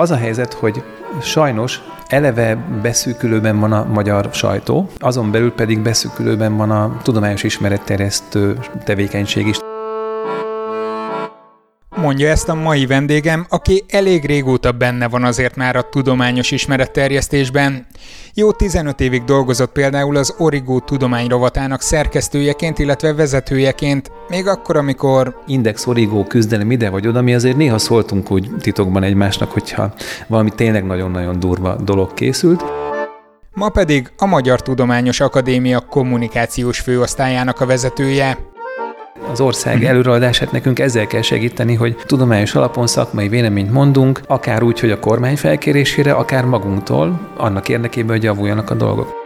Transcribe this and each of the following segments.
Az a helyzet, hogy sajnos eleve beszűkülőben van a magyar sajtó, azon belül pedig beszűkülőben van a tudományos ismeretterjesztő tevékenység is mondja ezt a mai vendégem, aki elég régóta benne van azért már a tudományos ismeretterjesztésben. Jó 15 évig dolgozott például az Origo tudományrovatának szerkesztőjeként, illetve vezetőjeként, még akkor, amikor... Index, Origo, küzdelem ide vagy oda, mi azért néha szóltunk úgy titokban egymásnak, hogyha valami tényleg nagyon-nagyon durva dolog készült. Ma pedig a Magyar Tudományos Akadémia kommunikációs főosztályának a vezetője az ország előreadását nekünk ezzel kell segíteni, hogy tudományos alapon szakmai véleményt mondunk, akár úgy, hogy a kormány felkérésére, akár magunktól, annak érdekében, hogy javuljanak a dolgok.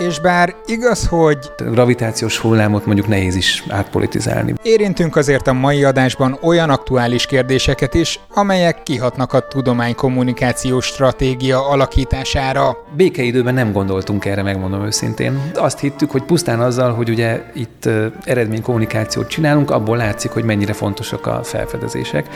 És bár igaz, hogy... A gravitációs hullámot mondjuk nehéz is átpolitizálni. Érintünk azért a mai adásban olyan aktuális kérdéseket is, amelyek kihatnak a tudománykommunikációs stratégia alakítására. Békeidőben nem gondoltunk erre, megmondom őszintén. Azt hittük, hogy pusztán azzal, hogy ugye itt eredménykommunikációt csinálunk, abból látszik, hogy mennyire fontosak a felfedezések.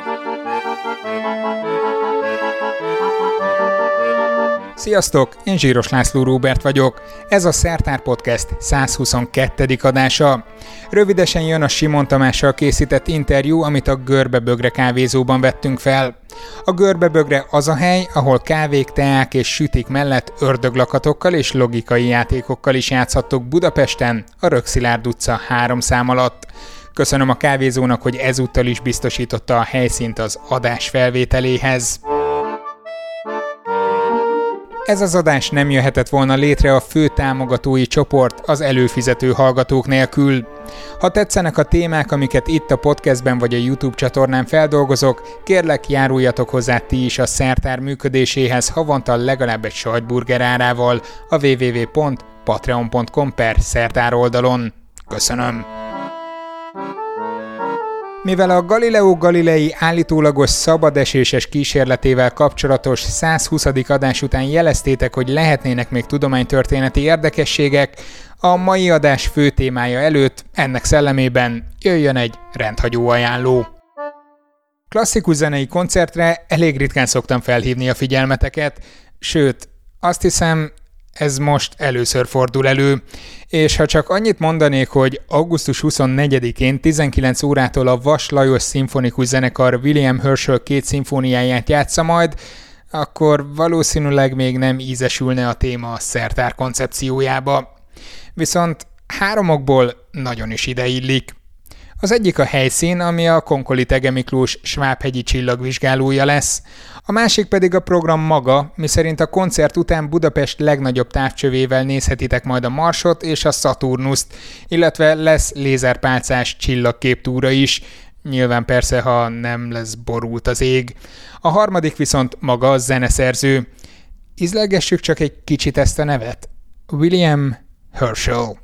Sziasztok, én Zsíros László Róbert vagyok. Ez a Szertár Podcast 122. adása. Rövidesen jön a Simon Tamással készített interjú, amit a Görbebögre kávézóban vettünk fel. A Görbebögre az a hely, ahol kávék, teák és sütik mellett ördöglakatokkal és logikai játékokkal is játszhattok Budapesten, a Rökszilárd utca három szám alatt. Köszönöm a kávézónak, hogy ezúttal is biztosította a helyszínt az adás felvételéhez. Ez az adás nem jöhetett volna létre a fő támogatói csoport az előfizető hallgatók nélkül. Ha tetszenek a témák, amiket itt a podcastben vagy a YouTube csatornán feldolgozok, kérlek járuljatok hozzá ti is a szertár működéséhez havonta legalább egy sajtburger árával a www.patreon.com per szertár oldalon. Köszönöm! Mivel a Galileo Galilei állítólagos szabadeséses kísérletével kapcsolatos 120. adás után jeleztétek, hogy lehetnének még tudománytörténeti érdekességek, a mai adás fő témája előtt ennek szellemében jöjjön egy rendhagyó ajánló. Klasszikus zenei koncertre elég ritkán szoktam felhívni a figyelmeteket, sőt, azt hiszem ez most először fordul elő, és ha csak annyit mondanék, hogy augusztus 24-én 19 órától a Vas Lajos Szimfonikus Zenekar William Herschel két szimfóniáját játsza majd, akkor valószínűleg még nem ízesülne a téma a szertár koncepciójába. Viszont háromokból nagyon is ideillik. Az egyik a helyszín, ami a Konkoli Tege Miklós Svábhegyi csillagvizsgálója lesz, a másik pedig a program maga, miszerint a koncert után Budapest legnagyobb távcsövével nézhetitek majd a Marsot és a Saturnuszt, illetve lesz lézerpálcás csillagképtúra is, nyilván persze, ha nem lesz borult az ég. A harmadik viszont maga a zeneszerző. Izlegessük csak egy kicsit ezt a nevet. William Herschel.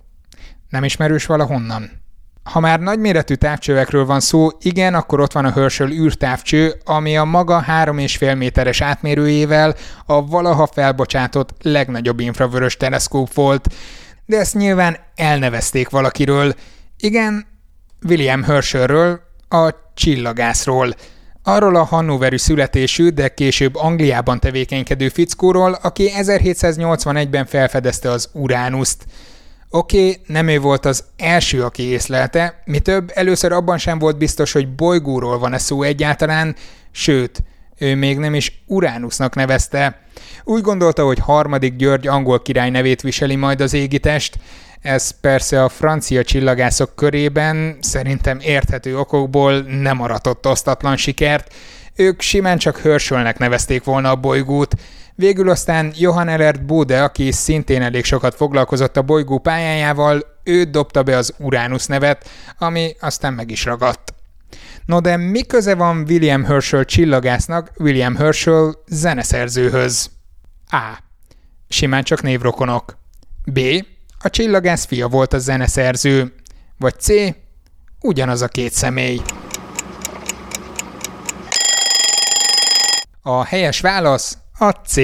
Nem ismerős valahonnan? Ha már nagyméretű távcsövekről van szó, igen, akkor ott van a Herschel űrtávcső, ami a maga 3,5 méteres átmérőjével a valaha felbocsátott legnagyobb infravörös teleszkóp volt, de ezt nyilván elnevezték valakiről. Igen, William Herschelről, a csillagászról, arról a Hannoveri születésű, de később Angliában tevékenykedő fickóról, aki 1781-ben felfedezte az Uránuszt. Oké, okay, nem ő volt az első, aki észlelte, mi több, először abban sem volt biztos, hogy bolygóról van-e szó egyáltalán, sőt, ő még nem is Uránusznak nevezte. Úgy gondolta, hogy harmadik György angol király nevét viseli majd az égitest, ez persze a francia csillagászok körében szerintem érthető okokból nem aratott osztatlan sikert, ők simán csak Herschelnek nevezték volna a bolygót, Végül aztán Johann Elert Bode, aki szintén elég sokat foglalkozott a bolygó pályájával, ő dobta be az Uranus nevet, ami aztán meg is ragadt. No de mi köze van William Herschel csillagásznak William Herschel zeneszerzőhöz? A. Simán csak névrokonok. B. A csillagász fia volt a zeneszerző. Vagy C. Ugyanaz a két személy. A helyes válasz a C.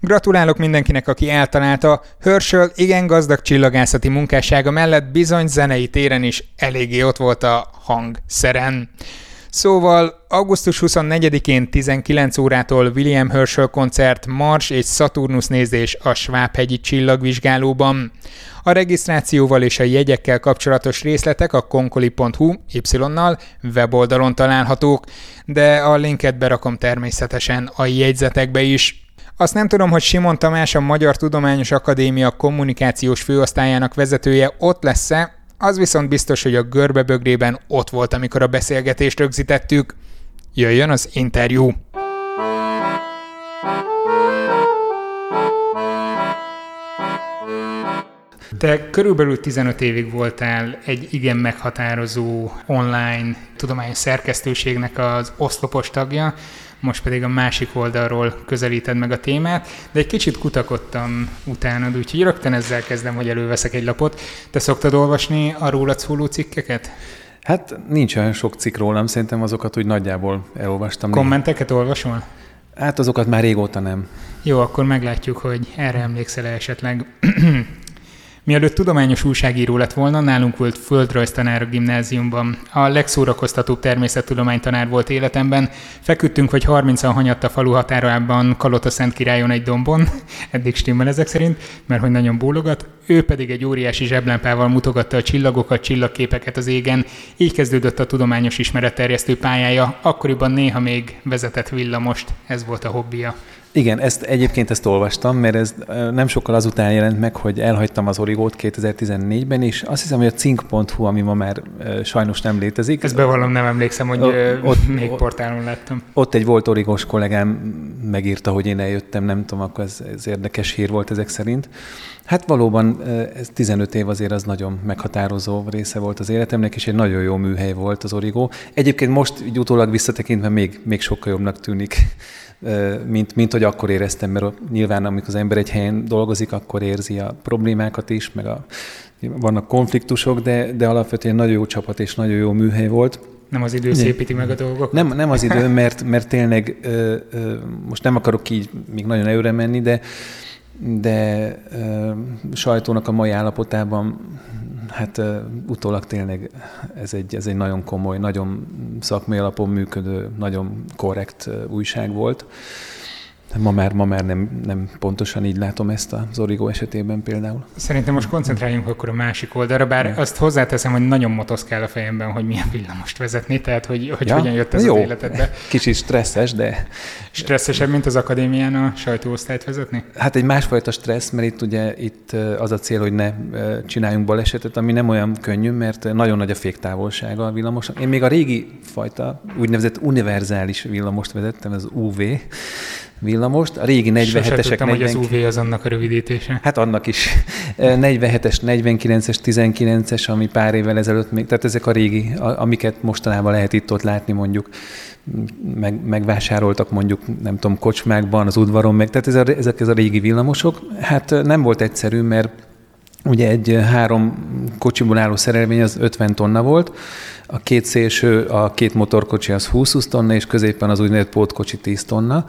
Gratulálok mindenkinek, aki eltalálta. Herschel igen gazdag csillagászati munkássága mellett bizony zenei téren is eléggé ott volt a hangszeren. Szóval augusztus 24-én 19 órától William Herschel koncert, Mars és Saturnus nézés a Svábhegyi csillagvizsgálóban. A regisztrációval és a jegyekkel kapcsolatos részletek a konkoli.hu y-nal weboldalon találhatók, de a linket berakom természetesen a jegyzetekbe is. Azt nem tudom, hogy Simon Tamás, a Magyar Tudományos Akadémia kommunikációs főosztályának vezetője ott lesz-e, az viszont biztos, hogy a görbebögrében ott volt, amikor a beszélgetést rögzítettük. Jöjjön az interjú! Te körülbelül 15 évig voltál egy igen meghatározó online tudományos szerkesztőségnek az oszlopos tagja, most pedig a másik oldalról közelíted meg a témát, de egy kicsit kutakodtam utánad, úgyhogy rögtön ezzel kezdem, hogy előveszek egy lapot. Te szoktad olvasni a rólad szóló cikkeket? Hát nincs olyan sok cikk rólam, szerintem azokat úgy nagyjából elolvastam. Kommenteket néha. olvasol? Hát azokat már régóta nem. Jó, akkor meglátjuk, hogy erre emlékszel esetleg. Mielőtt tudományos újságíró lett volna, nálunk volt földrajztanár a gimnáziumban. A legszórakoztatóbb természettudománytanár volt életemben. Feküdtünk, hogy 30-an hanyatt a falu határában Kalota Szent királyon egy dombon, eddig stimmel ezek szerint, mert hogy nagyon bólogat. Ő pedig egy óriási zseblámpával mutogatta a csillagokat, csillagképeket az égen. Így kezdődött a tudományos ismeretterjesztő pályája. Akkoriban néha még vezetett villamost, ez volt a hobbija. Igen, ezt egyébként ezt olvastam, mert ez nem sokkal azután jelent meg, hogy elhagytam az Origót 2014-ben, és azt hiszem, hogy a cink.hu, ami ma már sajnos nem létezik. Ezt bevallom, nem emlékszem, hogy o, ott, még ott, portálon láttam. Ott egy volt origós kollégám megírta, hogy én eljöttem, nem tudom, akkor ez, ez érdekes hír volt ezek szerint. Hát valóban ez 15 év azért az nagyon meghatározó része volt az életemnek, és egy nagyon jó műhely volt az Origó. Egyébként most így utólag visszatekintve még, még sokkal jobbnak tűnik mint, mint hogy akkor éreztem, mert nyilván amikor az ember egy helyen dolgozik, akkor érzi a problémákat is, meg a, vannak konfliktusok, de, de alapvetően nagyon jó csapat és nagyon jó műhely volt. Nem az idő szépíti meg a dolgokat? Nem, nem az idő, mert, mert tényleg ö, ö, most nem akarok így még nagyon előre menni, de de ö, sajtónak a mai állapotában hát uh, utólag tényleg ez egy, ez egy nagyon komoly, nagyon szakmai alapon működő, nagyon korrekt uh, újság volt. Ma már, ma már nem, nem pontosan így látom ezt az Origo esetében például. Szerintem most koncentráljunk akkor a másik oldalra, bár ja. azt hozzáteszem, hogy nagyon motoszkál a fejemben, hogy milyen villamost vezetni, tehát hogy, hogy ja? hogyan jött ez Jó. az életedbe. Kicsit stresszes, de... Stresszesebb, mint az akadémián a sajtóosztályt vezetni? Hát egy másfajta stressz, mert itt ugye itt az a cél, hogy ne csináljunk balesetet, ami nem olyan könnyű, mert nagyon nagy a féktávolsága a villamos. Én még a régi fajta, úgynevezett univerzális villamost vezettem, az UV, villamost. A régi 47-esek... Tudtam, 40... hogy az UV az annak a rövidítése. Hát annak is. 47-es, 49-es, 19-es, ami pár évvel ezelőtt még, tehát ezek a régi, amiket mostanában lehet itt-ott látni mondjuk, meg, megvásároltak mondjuk, nem tudom, kocsmákban, az udvaron, meg, tehát ez a, ezek ez a régi villamosok. Hát nem volt egyszerű, mert Ugye egy három kocsiból álló szerelvény az 50 tonna volt, a két szélső, a két motorkocsi az 20 tonna, és középen az úgynevezett pótkocsi 10 tonna,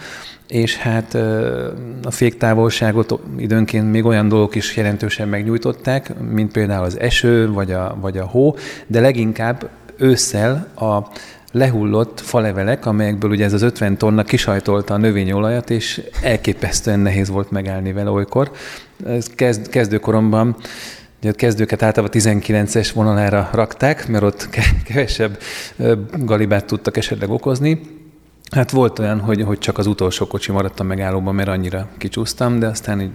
és hát a féktávolságot időnként még olyan dolgok is jelentősen megnyújtották, mint például az eső, vagy a, vagy a hó, de leginkább ősszel a lehullott falevelek, amelyekből ugye ez az 50 tonna kisajtolta a növényolajat, és elképesztően nehéz volt megállni vele olykor. Ez kezd, kezdőkoromban Ugye a kezdőket általában 19-es vonalára rakták, mert ott kevesebb galibát tudtak esetleg okozni. Hát volt olyan, hogy, hogy csak az utolsó kocsi maradt a megállóban, mert annyira kicsúsztam, de aztán így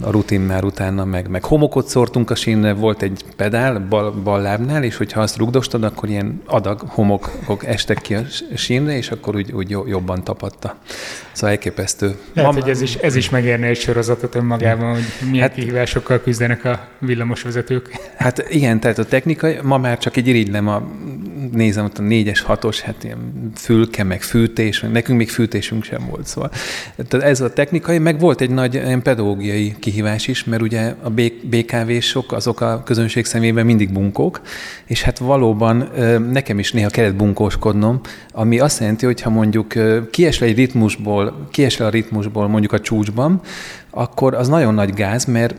a rutin már utána, meg, meg homokot szórtunk a sínre, volt egy pedál bal, bal lábnál, és hogyha azt rugdostad, akkor ilyen adag homokok estek ki a sínre, és akkor úgy, úgy jobban tapadta. Szóval elképesztő. Lehet, Ma, hogy ez is, ez is megérne egy sorozatot önmagában, hogy milyen hát, kihívásokkal küzdenek a villamosvezetők. Hát igen, tehát a technikai, ma már csak egy irigylem a nézem ott a négyes, hatos, hát ilyen fülke, meg fűtés, meg nekünk még fűtésünk sem volt, szóval. Tehát ez a technikai, meg volt egy nagy ilyen pedagógiai kihívás is, mert ugye a BKV-sok, azok a közönség szemében mindig bunkók, és hát valóban nekem is néha kellett bunkóskodnom, ami azt jelenti, hogy ha mondjuk kiesel egy ritmusból, kiesel a ritmusból mondjuk a csúcsban, akkor az nagyon nagy gáz, mert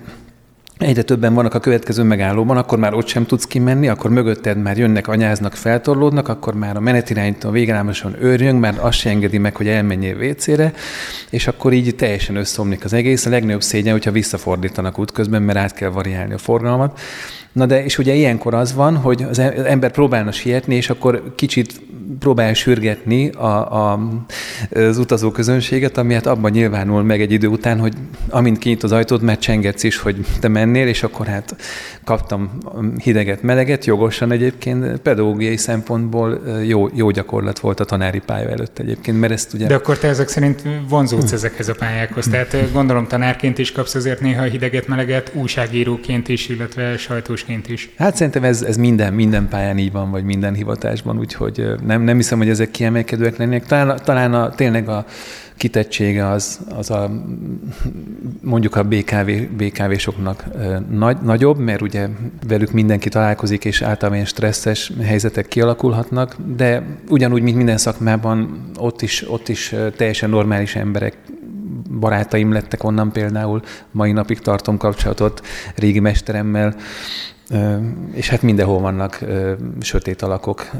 egyre többen vannak a következő megállóban, akkor már ott sem tudsz kimenni, akkor mögötted már jönnek, anyáznak, feltorlódnak, akkor már a menetirányt a végállámoson őrjön, már azt se engedi meg, hogy elmenjél WC-re, és akkor így teljesen összeomlik az egész. A legnagyobb szégyen, hogyha visszafordítanak útközben, mert át kell variálni a forgalmat. Na de, és ugye ilyenkor az van, hogy az ember próbálna sietni, és akkor kicsit próbálja sürgetni a, a, az utazóközönséget, ami hát abban nyilvánul meg egy idő után, hogy amint kinyit az ajtót, mert csengetsz is, hogy te mennél, és akkor hát kaptam hideget, meleget, jogosan egyébként, pedagógiai szempontból jó, jó gyakorlat volt a tanári pálya előtt egyébként, mert ezt ugye... De akkor te ezek szerint vonzódsz hm. ezekhez a pályákhoz, tehát gondolom tanárként is kapsz azért néha hideget, meleget, újságíróként is, illetve sajtósként is. Hát szerintem ez, ez minden, minden pályán így van, vagy minden hivatásban, úgykor nem, nem hiszem, hogy ezek kiemelkedőek lennének. Talán, talán a, tényleg a kitettsége az, az a, mondjuk a BKV, BKV-soknak nagy, nagyobb, mert ugye velük mindenki találkozik, és általában ilyen stresszes helyzetek kialakulhatnak, de ugyanúgy, mint minden szakmában, ott is, ott is teljesen normális emberek barátaim lettek onnan például, mai napig tartom kapcsolatot régi mesteremmel, és hát mindenhol vannak sötét alakok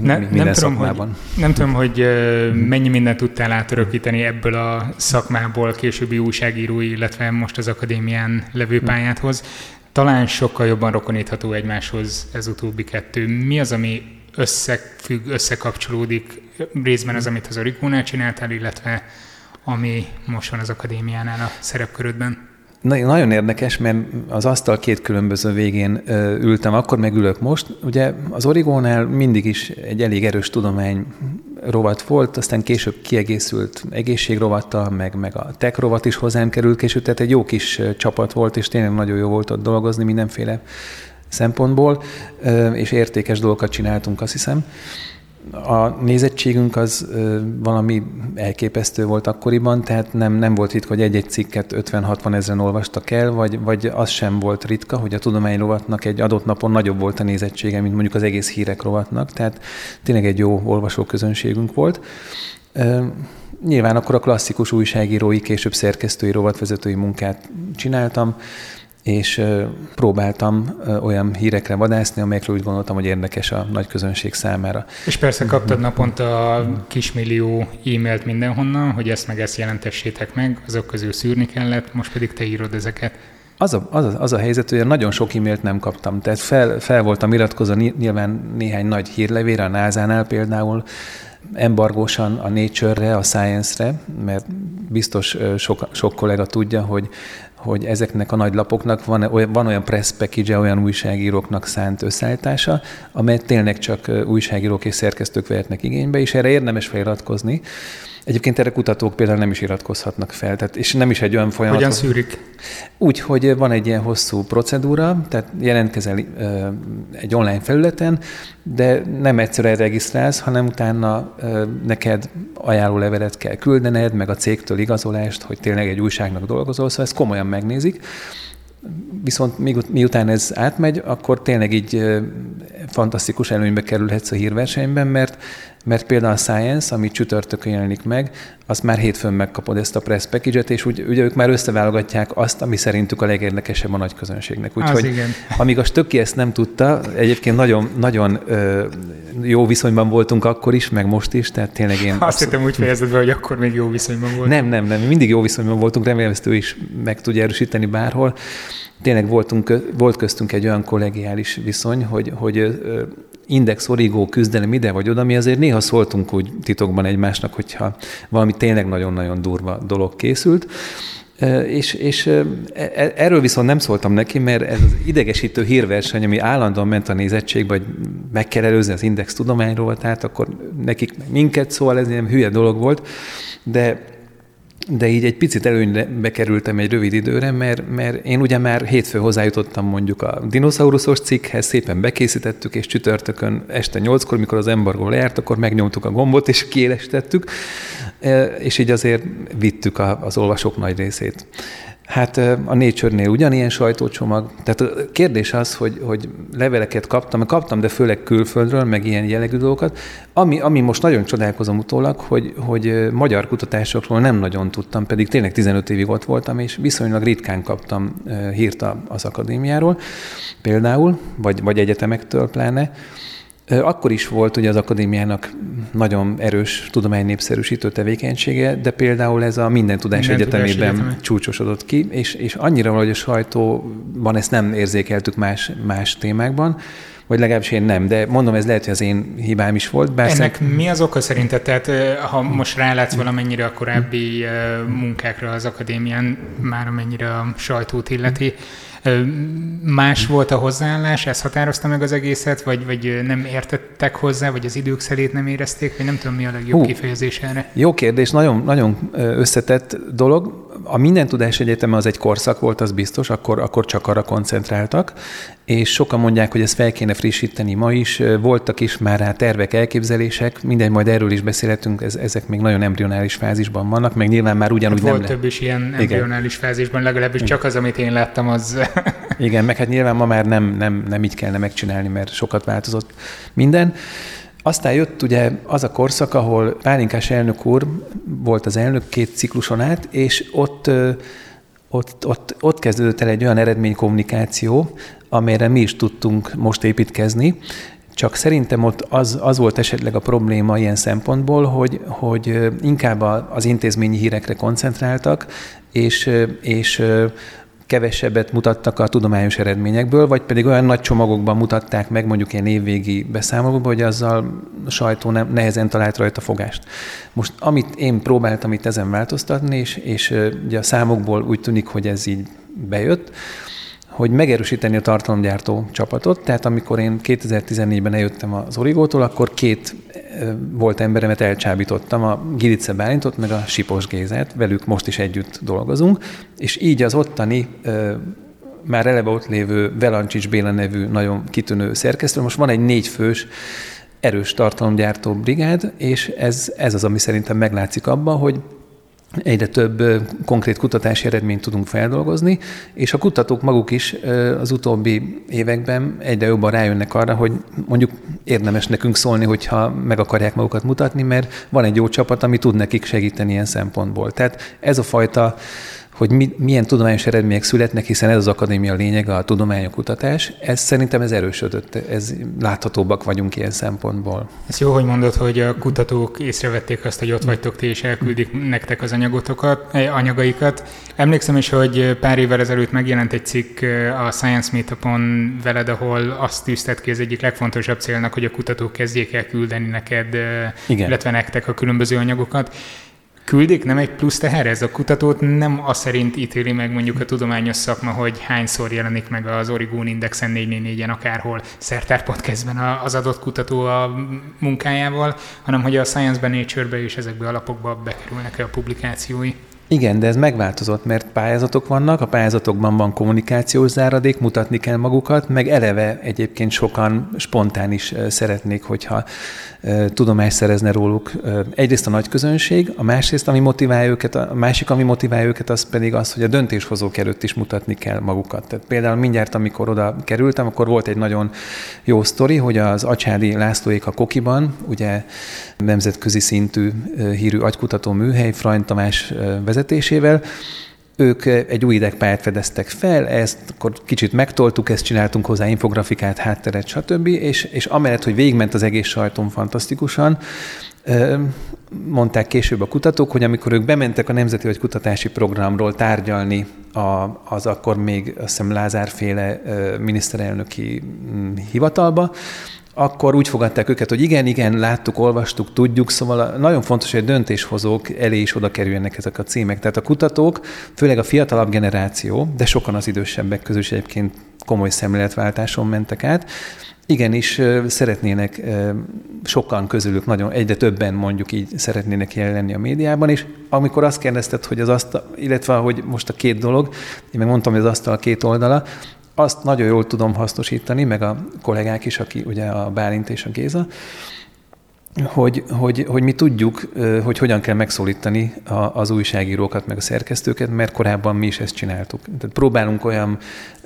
ne, minden nem szakmában. Tudom, hogy, nem tudom, hogy mennyi mindent tudtál átörökíteni ebből a szakmából későbbi újságírói, illetve most az akadémián levő hm. pályádhoz. Talán sokkal jobban rokonítható egymáshoz ez utóbbi kettő. Mi az, ami összefügg, összekapcsolódik részben az, amit az Origónál csináltál, illetve ami most van az akadémiánál a szerepkörödben? Nagyon érdekes, mert az asztal két különböző végén ültem, akkor meg ülök most. Ugye az Origónál mindig is egy elég erős tudomány rovat volt, aztán később kiegészült egészségrovattal, meg, meg a tech rovat is hozzám került később, tehát egy jó kis csapat volt, és tényleg nagyon jó volt ott dolgozni mindenféle szempontból, és értékes dolgokat csináltunk, azt hiszem a nézettségünk az valami elképesztő volt akkoriban, tehát nem, nem volt ritka, hogy egy-egy cikket 50-60 ezeren olvastak el, vagy, vagy az sem volt ritka, hogy a tudományrovatnak egy adott napon nagyobb volt a nézettsége, mint mondjuk az egész hírek rovatnak, tehát tényleg egy jó olvasóközönségünk volt. Nyilván akkor a klasszikus újságírói, később szerkesztői, rovatvezetői munkát csináltam, és próbáltam olyan hírekre vadászni, amelyekről úgy gondoltam, hogy érdekes a nagy közönség számára. És persze kaptad naponta kismillió e-mailt mindenhonnan, hogy ezt meg ezt jelentessétek meg, azok közül szűrni kellett, most pedig te írod ezeket. Az a, az, a, az a helyzet, hogy nagyon sok e-mailt nem kaptam. Tehát fel, fel voltam iratkozva nyilván néhány nagy hírlevére, a NASA-nál például, embargósan a Nature-re, a Science-re, mert biztos sok, sok kollega tudja, hogy hogy ezeknek a nagy lapoknak van, van olyan press package olyan újságíróknak szánt összeállítása, amelyet tényleg csak újságírók és szerkesztők vehetnek igénybe, és erre érdemes feliratkozni. Egyébként erre kutatók például nem is iratkozhatnak fel, tehát, és nem is egy olyan folyamat. Hogyan szűrik? Úgy, hogy van egy ilyen hosszú procedúra, tehát jelentkezel egy online felületen, de nem egyszerűen regisztrálsz, hanem utána neked ajánlólevelet kell küldened, meg a cégtől igazolást, hogy tényleg egy újságnak dolgozol, szóval ezt komolyan megnézik. Viszont miután ez átmegy, akkor tényleg így fantasztikus előnybe kerülhetsz a hírversenyben, mert mert például a Science, ami csütörtökön jelenik meg, azt már hétfőn megkapod ezt a press package és úgy, ugye ők már összeválogatják azt, ami szerintük a legérdekesebb a nagy közönségnek. Úgyhogy amíg a Stöki ezt nem tudta, egyébként nagyon, nagyon ö, jó viszonyban voltunk akkor is, meg most is, tehát tényleg én... Azt abszol... hittem úgy fejezed be, hogy akkor még jó viszonyban voltunk. Nem, nem, nem, mindig jó viszonyban voltunk, remélem ezt ő is meg tudja erősíteni bárhol. Tényleg voltunk, volt köztünk egy olyan kollegiális viszony, hogy, hogy index, origó, küzdelem ide vagy oda, mi azért néha szóltunk úgy titokban egymásnak, hogyha valami tényleg nagyon-nagyon durva dolog készült. És, és e, e, erről viszont nem szóltam neki, mert ez az idegesítő hírverseny, ami állandóan ment a nézettségbe, hogy meg kell előzni az index tudományról, tehát akkor nekik minket, szóval ez ilyen hülye dolog volt, de de így egy picit előnybe bekerültem egy rövid időre, mert, mert én ugye már hétfő hozzájutottam mondjuk a dinoszauruszos cikkhez, szépen bekészítettük, és csütörtökön este nyolckor, mikor az embargó lejárt, akkor megnyomtuk a gombot, és kiélestettük, e, és így azért vittük az olvasók nagy részét. Hát a Nature-nél ugyanilyen sajtócsomag. Tehát a kérdés az, hogy, hogy leveleket kaptam, kaptam, de főleg külföldről, meg ilyen jellegű dolgokat. Ami, ami most nagyon csodálkozom utólag, hogy, hogy magyar kutatásokról nem nagyon tudtam, pedig tényleg 15 évig ott voltam, és viszonylag ritkán kaptam hírt az akadémiáról például, vagy, vagy egyetemektől pláne. Akkor is volt ugye az akadémiának nagyon erős tudománynépszerűsítő tevékenysége, de például ez a Minden Tudás Minden Egyetemében tudás egyetem. csúcsosodott ki, és, és annyira hogy a sajtóban ezt nem érzékeltük más, más témákban, vagy legalábbis én nem, de mondom, ez lehet, hogy az én hibám is volt. Bár Ennek szerint... mi az oka szerinted? Tehát ha most rálátsz valamennyire a korábbi munkákra az akadémián, már amennyire a sajtót illeti, Más volt a hozzáállás, ez határozta meg az egészet, vagy, vagy nem értettek hozzá, vagy az idők szerét nem érezték, vagy nem tudom, mi a legjobb Hú, kifejezés erre. Jó kérdés, nagyon, nagyon összetett dolog. A Minden Tudás Egyeteme az egy korszak volt, az biztos, akkor, akkor csak arra koncentráltak, és sokan mondják, hogy ezt fel kéne frissíteni ma is. Voltak is már rá tervek, elképzelések, mindegy, majd erről is beszélhetünk, ez, ezek még nagyon embrionális fázisban vannak, meg nyilván már ugyanúgy hát volt nem több le... is ilyen embrionális Igen. fázisban, legalábbis Igen. csak az, amit én láttam, az... Igen, meg hát nyilván ma már nem, nem, nem így kellene megcsinálni, mert sokat változott minden. Aztán jött ugye az a korszak, ahol Pálinkás elnök úr volt az elnök két cikluson át, és ott ott, ott, ott kezdődött el egy olyan eredménykommunikáció, amelyre mi is tudtunk most építkezni, csak szerintem ott az, az volt esetleg a probléma ilyen szempontból, hogy, hogy inkább az intézményi hírekre koncentráltak, és, és kevesebbet mutattak a tudományos eredményekből, vagy pedig olyan nagy csomagokban mutatták meg, mondjuk ilyen évvégi beszámolókban, hogy azzal a sajtó nem, nehezen talált rajta fogást. Most amit én próbáltam itt ezen változtatni, és, és ugye a számokból úgy tűnik, hogy ez így bejött, hogy megerősíteni a tartalomgyártó csapatot. Tehát amikor én 2014-ben eljöttem az Origótól, akkor két volt emberemet elcsábítottam, a Gilice Bálintot, meg a Sipos Gézát, velük most is együtt dolgozunk, és így az ottani már eleve ott lévő Velancsics Béla nevű nagyon kitűnő szerkesztő, most van egy négyfős erős tartalomgyártó brigád, és ez, ez az, ami szerintem meglátszik abban, hogy egyre több konkrét kutatási eredményt tudunk feldolgozni, és a kutatók maguk is az utóbbi években egyre jobban rájönnek arra, hogy mondjuk érdemes nekünk szólni, hogyha meg akarják magukat mutatni, mert van egy jó csapat, ami tud nekik segíteni ilyen szempontból. Tehát ez a fajta hogy mi, milyen tudományos eredmények születnek, hiszen ez az akadémia lényege, a tudományok kutatás, ez szerintem ez erősödött, ez láthatóbbak vagyunk ilyen szempontból. Ez jó, hogy mondod, hogy a kutatók észrevették azt, hogy ott vagytok ti, és elküldik nektek az anyagotokat, eh, anyagaikat. Emlékszem is, hogy pár évvel ezelőtt megjelent egy cikk eh, a Science Meetupon veled, ahol azt tűztet ki az egyik legfontosabb célnak, hogy a kutatók kezdjék el küldeni neked, eh, Igen. illetve nektek a különböző anyagokat küldik, nem egy plusz teher ez a kutatót, nem az szerint ítéli meg mondjuk a tudományos szakma, hogy hányszor jelenik meg az Origón Indexen 444-en akárhol Szertár Podcastben az adott kutató a munkájával, hanem hogy a Science-ben, Nature-be és ezekbe a lapokba bekerülnek a publikációi. Igen, de ez megváltozott, mert pályázatok vannak, a pályázatokban van kommunikációs záradék, mutatni kell magukat, meg eleve egyébként sokan spontán is szeretnék, hogyha tudomást szerezne róluk. Egyrészt a nagy közönség, a másrészt, ami motiválja őket, a másik, ami motiválja őket, az pedig az, hogy a döntéshozók előtt is mutatni kell magukat. Tehát például mindjárt, amikor oda kerültem, akkor volt egy nagyon jó sztori, hogy az Acsádi Lászlóék a Kokiban, ugye nemzetközi szintű hírű agykutató műhely, Frany Tamás vezetésével, ők egy új idegpályát fedeztek fel, ezt akkor kicsit megtoltuk, ezt csináltunk hozzá infografikát, hátteret, stb. És, és amellett, hogy végigment az egész sajton fantasztikusan, mondták később a kutatók, hogy amikor ők bementek a Nemzeti vagy Kutatási Programról tárgyalni a, az akkor még azt hiszem Lázárféle miniszterelnöki mm, hivatalba, akkor úgy fogadták őket, hogy igen, igen, láttuk, olvastuk, tudjuk, szóval nagyon fontos, hogy a döntéshozók elé is oda kerüljenek ezek a címek. Tehát a kutatók, főleg a fiatalabb generáció, de sokan az idősebbek közül is egyébként komoly szemléletváltáson mentek át, igenis szeretnének, sokan közülük, nagyon egyre többen mondjuk így szeretnének jelenni a médiában, és amikor azt kérdezted, hogy az azt, illetve hogy most a két dolog, én meg mondtam, hogy az asztal a két oldala, azt nagyon jól tudom hasznosítani, meg a kollégák is, aki ugye a Bálint és a Géza, hogy, hogy, hogy mi tudjuk, hogy hogyan kell megszólítani az újságírókat, meg a szerkesztőket, mert korábban mi is ezt csináltuk. Tehát próbálunk olyan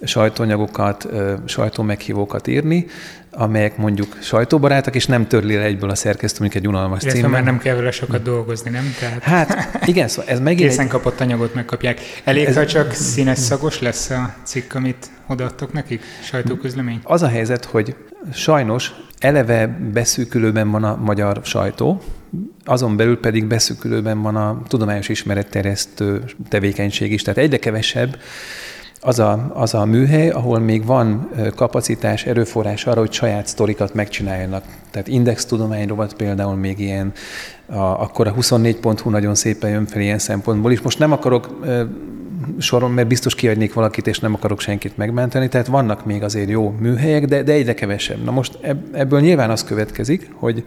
sajtóanyagokat, sajtómeghívókat írni, amelyek mondjuk sajtóbarátak, és nem törli le egyből a szerkesztő, mondjuk egy unalmas cím. címmel. már nem kell vele sokat dolgozni, nem? Tehát hát igen, szóval ez megint Készen egy... kapott anyagot megkapják. Elég, ez... ha csak színes szagos lesz a cikk, amit odaadtok nekik? Sajtóközlemény? Az a helyzet, hogy sajnos eleve beszűkülőben van a magyar sajtó, azon belül pedig beszűkülőben van a tudományos ismeretterjesztő tevékenység is. Tehát egyre kevesebb az a, az a műhely, ahol még van kapacitás, erőforrás arra, hogy saját sztorikat megcsináljanak. Tehát index tudományrovat például még ilyen, a, akkor a 24.hu nagyon szépen jön fel ilyen szempontból is. Most nem akarok soron, mert biztos kiadnék valakit, és nem akarok senkit megmenteni, tehát vannak még azért jó műhelyek, de, de egyre kevesebb. Na most ebből nyilván az következik, hogy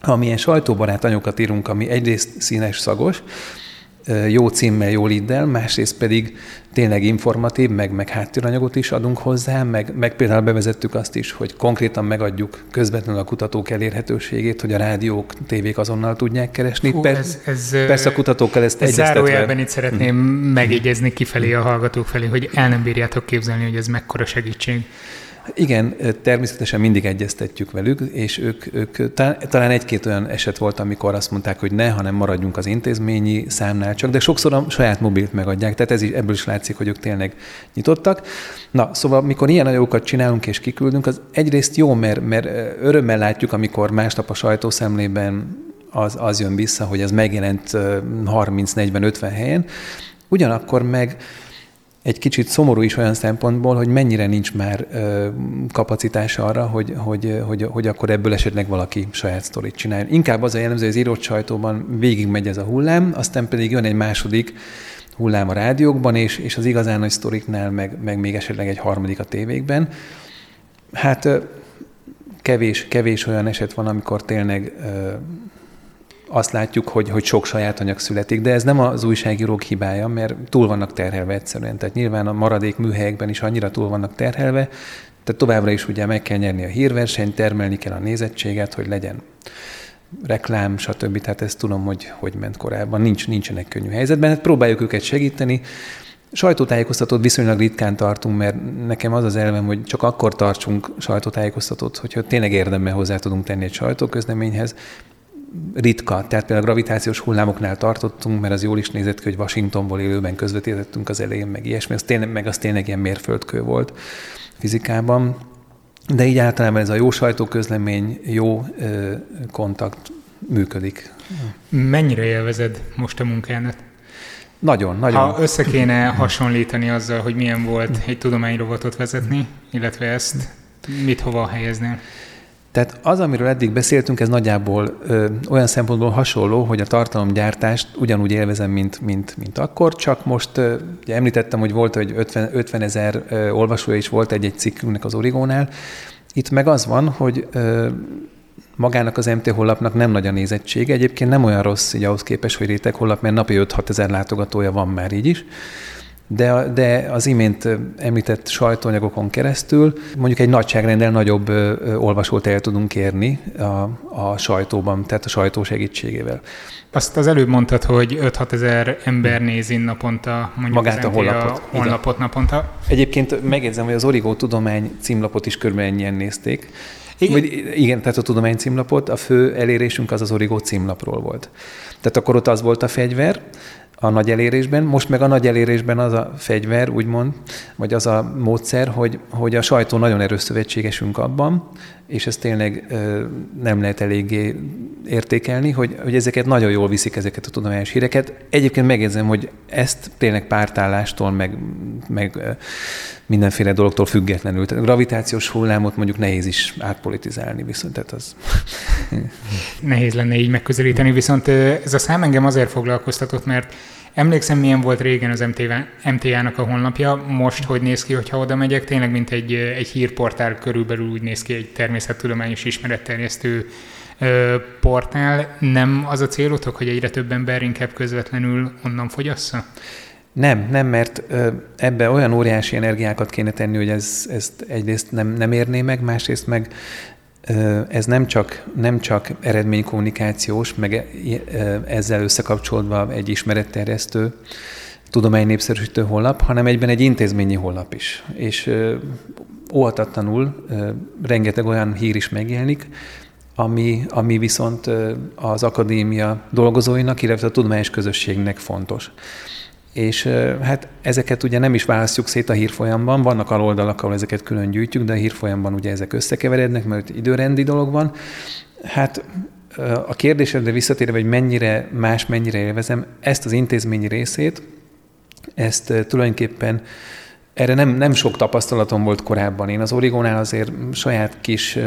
ha milyen sajtóbarát anyokat írunk, ami egyrészt színes, szagos, jó címmel, jó liddel, másrészt pedig tényleg informatív, meg, meg háttéranyagot is adunk hozzá, meg, meg például bevezettük azt is, hogy konkrétan megadjuk közvetlenül a kutatók elérhetőségét, hogy a rádiók, tévék azonnal tudják keresni. Hú, per, ez, ez, persze a kutatókkal ezt ez Zárójelben itt szeretném megjegyezni kifelé a hallgatók felé, hogy el nem bírjátok képzelni, hogy ez mekkora segítség. Igen, természetesen mindig egyeztetjük velük, és ők, ők talán egy-két olyan eset volt, amikor azt mondták, hogy ne, hanem maradjunk az intézményi számnál csak, de sokszor a saját mobilt megadják, tehát ez is, ebből is látszik, hogy ők tényleg nyitottak. Na, szóval mikor ilyen anyagokat csinálunk és kiküldünk, az egyrészt jó, mert, mert örömmel látjuk, amikor másnap a sajtószemlében az, az jön vissza, hogy ez megjelent 30-40-50 helyen, ugyanakkor meg egy kicsit szomorú is olyan szempontból, hogy mennyire nincs már ö, kapacitás arra, hogy, hogy, hogy, hogy akkor ebből esetleg valaki saját sztorit csináljon. Inkább az a jellemző, hogy az írott sajtóban végig megy ez a hullám, aztán pedig jön egy második hullám a rádiókban, és, és az igazán nagy sztoriknál meg, meg még esetleg egy harmadik a tévékben. Hát kevés, kevés olyan eset van, amikor tényleg azt látjuk, hogy, hogy sok saját anyag születik, de ez nem az újságírók hibája, mert túl vannak terhelve egyszerűen. Tehát nyilván a maradék műhelyekben is annyira túl vannak terhelve, tehát továbbra is ugye meg kell nyerni a hírversenyt, termelni kell a nézettséget, hogy legyen reklám, stb. Tehát ezt tudom, hogy hogy ment korábban. Nincs, nincsenek könnyű helyzetben. Hát próbáljuk őket segíteni. Sajtótájékoztatót viszonylag ritkán tartunk, mert nekem az az elvem, hogy csak akkor tartsunk sajtótájékoztatót, hogyha tényleg érdemben hozzá tudunk tenni egy sajtóközleményhez, ritka, tehát például a gravitációs hullámoknál tartottunk, mert az jól is nézett ki, hogy Washingtonból élőben közvetítettünk az elején, meg ilyesmi, az tényleg, meg az tényleg ilyen mérföldkő volt fizikában. De így általában ez a jó sajtóközlemény, jó ö, kontakt működik. Mennyire élvezed most a munkádat? Nagyon, nagyon. Ha össze kéne hasonlítani azzal, hogy milyen volt egy tudományrovatot vezetni, illetve ezt mit hova helyeznél? Tehát az, amiről eddig beszéltünk, ez nagyjából ö, olyan szempontból hasonló, hogy a tartalomgyártást ugyanúgy élvezem, mint, mint, mint akkor, csak most ö, ugye említettem, hogy volt, hogy 50, 50 ezer ö, olvasója is volt egy-egy cikkünknek az Origónál. Itt meg az van, hogy ö, magának az MT hollapnak nem nagy a nézettsége. Egyébként nem olyan rossz így ahhoz képest, hogy réteg hollap, mert napi 5-6 ezer látogatója van már így is de, de az imént említett sajtóanyagokon keresztül mondjuk egy nagyságrendel nagyobb olvasót el tudunk érni a, a sajtóban, tehát a sajtó segítségével. Azt az előbb mondtad, hogy 5-6 ezer ember nézi naponta mondjuk Magát a honlapot. A honlapot naponta. Egyébként megjegyzem, hogy az Origó Tudomány címlapot is körülbelül ennyien nézték. Igen? Vagy, igen, tehát a tudomány címlapot, a fő elérésünk az az Origó címlapról volt. Tehát akkor ott az volt a fegyver, a nagy elérésben. Most meg a nagy elérésben az a fegyver, úgymond, vagy az a módszer, hogy, hogy a sajtó nagyon erős szövetségesünk abban, és ezt tényleg nem lehet eléggé értékelni, hogy, hogy ezeket nagyon jól viszik, ezeket a tudományos híreket. Egyébként megjegyzem, hogy ezt tényleg pártállástól, meg, meg mindenféle dologtól függetlenül. Tehát gravitációs hullámot mondjuk nehéz is átpolitizálni, viszont tehát az... nehéz lenne így megközelíteni, viszont ez a szám engem azért foglalkoztatott, mert Emlékszem, milyen volt régen az MTA-nak a honlapja, most hogy néz ki, hogyha oda megyek, tényleg mint egy, egy hírportál körülbelül úgy néz ki egy természettudományos ismeretterjesztő portál. Nem az a célotok, hogy egyre több ember inkább közvetlenül onnan fogyassza? Nem, nem, mert ebbe olyan óriási energiákat kéne tenni, hogy ez, ezt egyrészt nem, nem érné meg, másrészt meg ez nem csak, nem csak eredménykommunikációs, meg e, ezzel összekapcsolódva egy ismeretterjesztő, tudomány népszerűsítő honlap, hanem egyben egy intézményi honlap is. És óhatatlanul rengeteg olyan hír is megjelenik, ami, ami viszont az akadémia dolgozóinak, illetve a tudományos közösségnek fontos. És hát ezeket ugye nem is választjuk szét a hírfolyamban, vannak aloldalak, ahol ezeket külön gyűjtjük, de a hírfolyamban ugye ezek összekeverednek, mert időrendi dolog van. Hát a kérdésedre visszatérve, hogy mennyire más, mennyire élvezem, ezt az intézményi részét, ezt tulajdonképpen erre nem, nem sok tapasztalatom volt korábban. Én az Origónál azért saját kis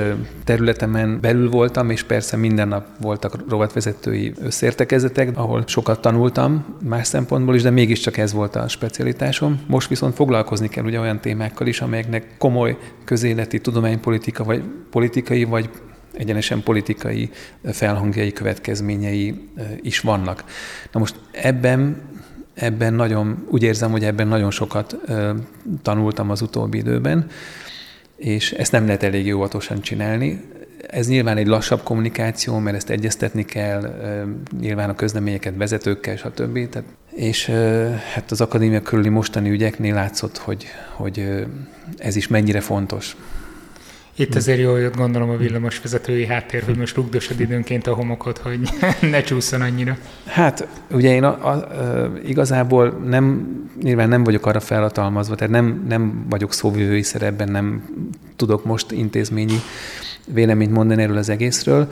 területemen belül voltam, és persze minden nap voltak rovatvezetői összértekezetek, ahol sokat tanultam más szempontból is, de mégiscsak ez volt a specialitásom. Most viszont foglalkozni kell ugye olyan témákkal is, amelyeknek komoly közéleti, tudománypolitika, vagy politikai, vagy egyenesen politikai felhangjai, következményei is vannak. Na most ebben ebben nagyon, úgy érzem, hogy ebben nagyon sokat ö, tanultam az utóbbi időben, és ezt nem lehet elég óvatosan csinálni. Ez nyilván egy lassabb kommunikáció, mert ezt egyeztetni kell, ö, nyilván a közleményeket vezetőkkel, stb. Tehát, és ö, hát az akadémia körüli mostani ügyeknél látszott, hogy, hogy ö, ez is mennyire fontos. Itt azért jól jött gondolom a villamos vezetői háttér, hogy most rugdosod időnként a homokot, hogy ne csúszson annyira. Hát ugye én a, a, igazából nem, nyilván nem vagyok arra felhatalmazva, tehát nem, nem vagyok szóvivői szerepben, nem tudok most intézményi véleményt mondani erről az egészről,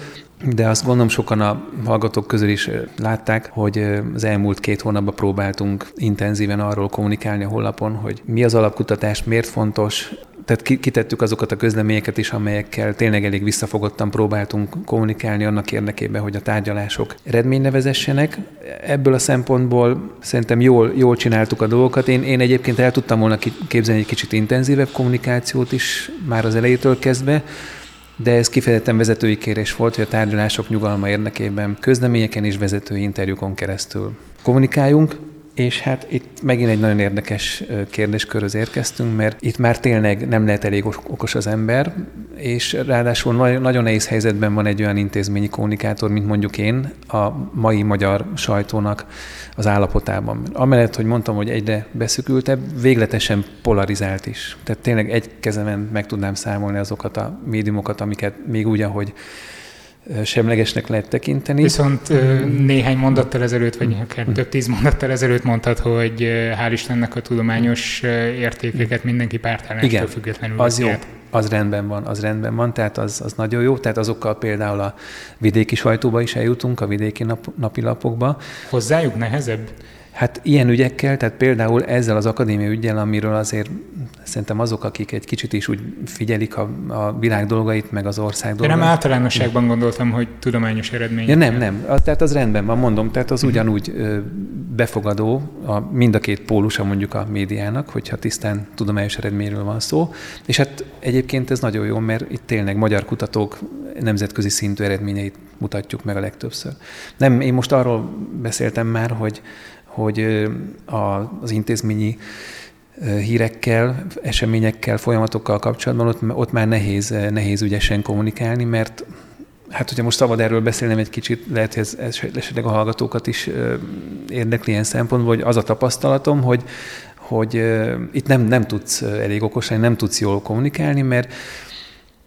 de azt gondolom sokan a hallgatók közül is látták, hogy az elmúlt két hónapban próbáltunk intenzíven arról kommunikálni a honlapon, hogy mi az alapkutatás, miért fontos, tehát kitettük azokat a közleményeket is, amelyekkel tényleg elég visszafogottan próbáltunk kommunikálni annak érdekében, hogy a tárgyalások eredményre vezessenek. Ebből a szempontból szerintem jól, jól csináltuk a dolgokat. Én, én egyébként el tudtam volna képzelni egy kicsit intenzívebb kommunikációt is már az elejétől kezdve, de ez kifejezetten vezetői kérés volt, hogy a tárgyalások nyugalma érdekében közleményeken és vezetői interjúkon keresztül kommunikáljunk. És hát itt megint egy nagyon érdekes kérdéskörhöz érkeztünk, mert itt már tényleg nem lehet elég okos az ember, és ráadásul nagyon nehéz helyzetben van egy olyan intézményi kommunikátor, mint mondjuk én, a mai magyar sajtónak az állapotában. Amellett, hogy mondtam, hogy egyre beszükültebb, végletesen polarizált is. Tehát tényleg egy kezemen meg tudnám számolni azokat a médiumokat, amiket még úgy, ahogy semlegesnek lehet tekinteni. Viszont néhány mondattal ezelőtt, vagy akár több tíz mondattal ezelőtt mondtad, hogy hál' Istennek a tudományos értékeket mindenki pártállástól függetlenül az jó, az rendben van, az rendben van, tehát az, az nagyon jó, tehát azokkal például a vidéki sajtóba is eljutunk, a vidéki nap, napilapokba. Hozzájuk nehezebb? Hát ilyen ügyekkel, tehát például ezzel az akadémia ügyel, amiről azért szerintem azok, akik egy kicsit is úgy figyelik a, a világ dolgait, meg az ország dolgait. Én nem általánosságban gondoltam, hogy tudományos eredmény. Ja, nem, nem. Tehát az rendben van, mondom, tehát az ugyanúgy ö, befogadó a, mind a két pólusa mondjuk a médiának, hogyha tisztán tudományos eredményről van szó. És hát egyébként ez nagyon jó, mert itt tényleg magyar kutatók nemzetközi szintű eredményeit mutatjuk meg a legtöbbször. Nem, én most arról beszéltem már, hogy hogy az intézményi hírekkel, eseményekkel, folyamatokkal kapcsolatban ott, ott már nehéz, nehéz ügyesen kommunikálni, mert hát hogyha most szabad erről beszélnem egy kicsit, lehet, hogy ez, ez esetleg a hallgatókat is érdekli ilyen szempontból, hogy az a tapasztalatom, hogy, hogy itt nem, nem tudsz elég okosan, nem tudsz jól kommunikálni, mert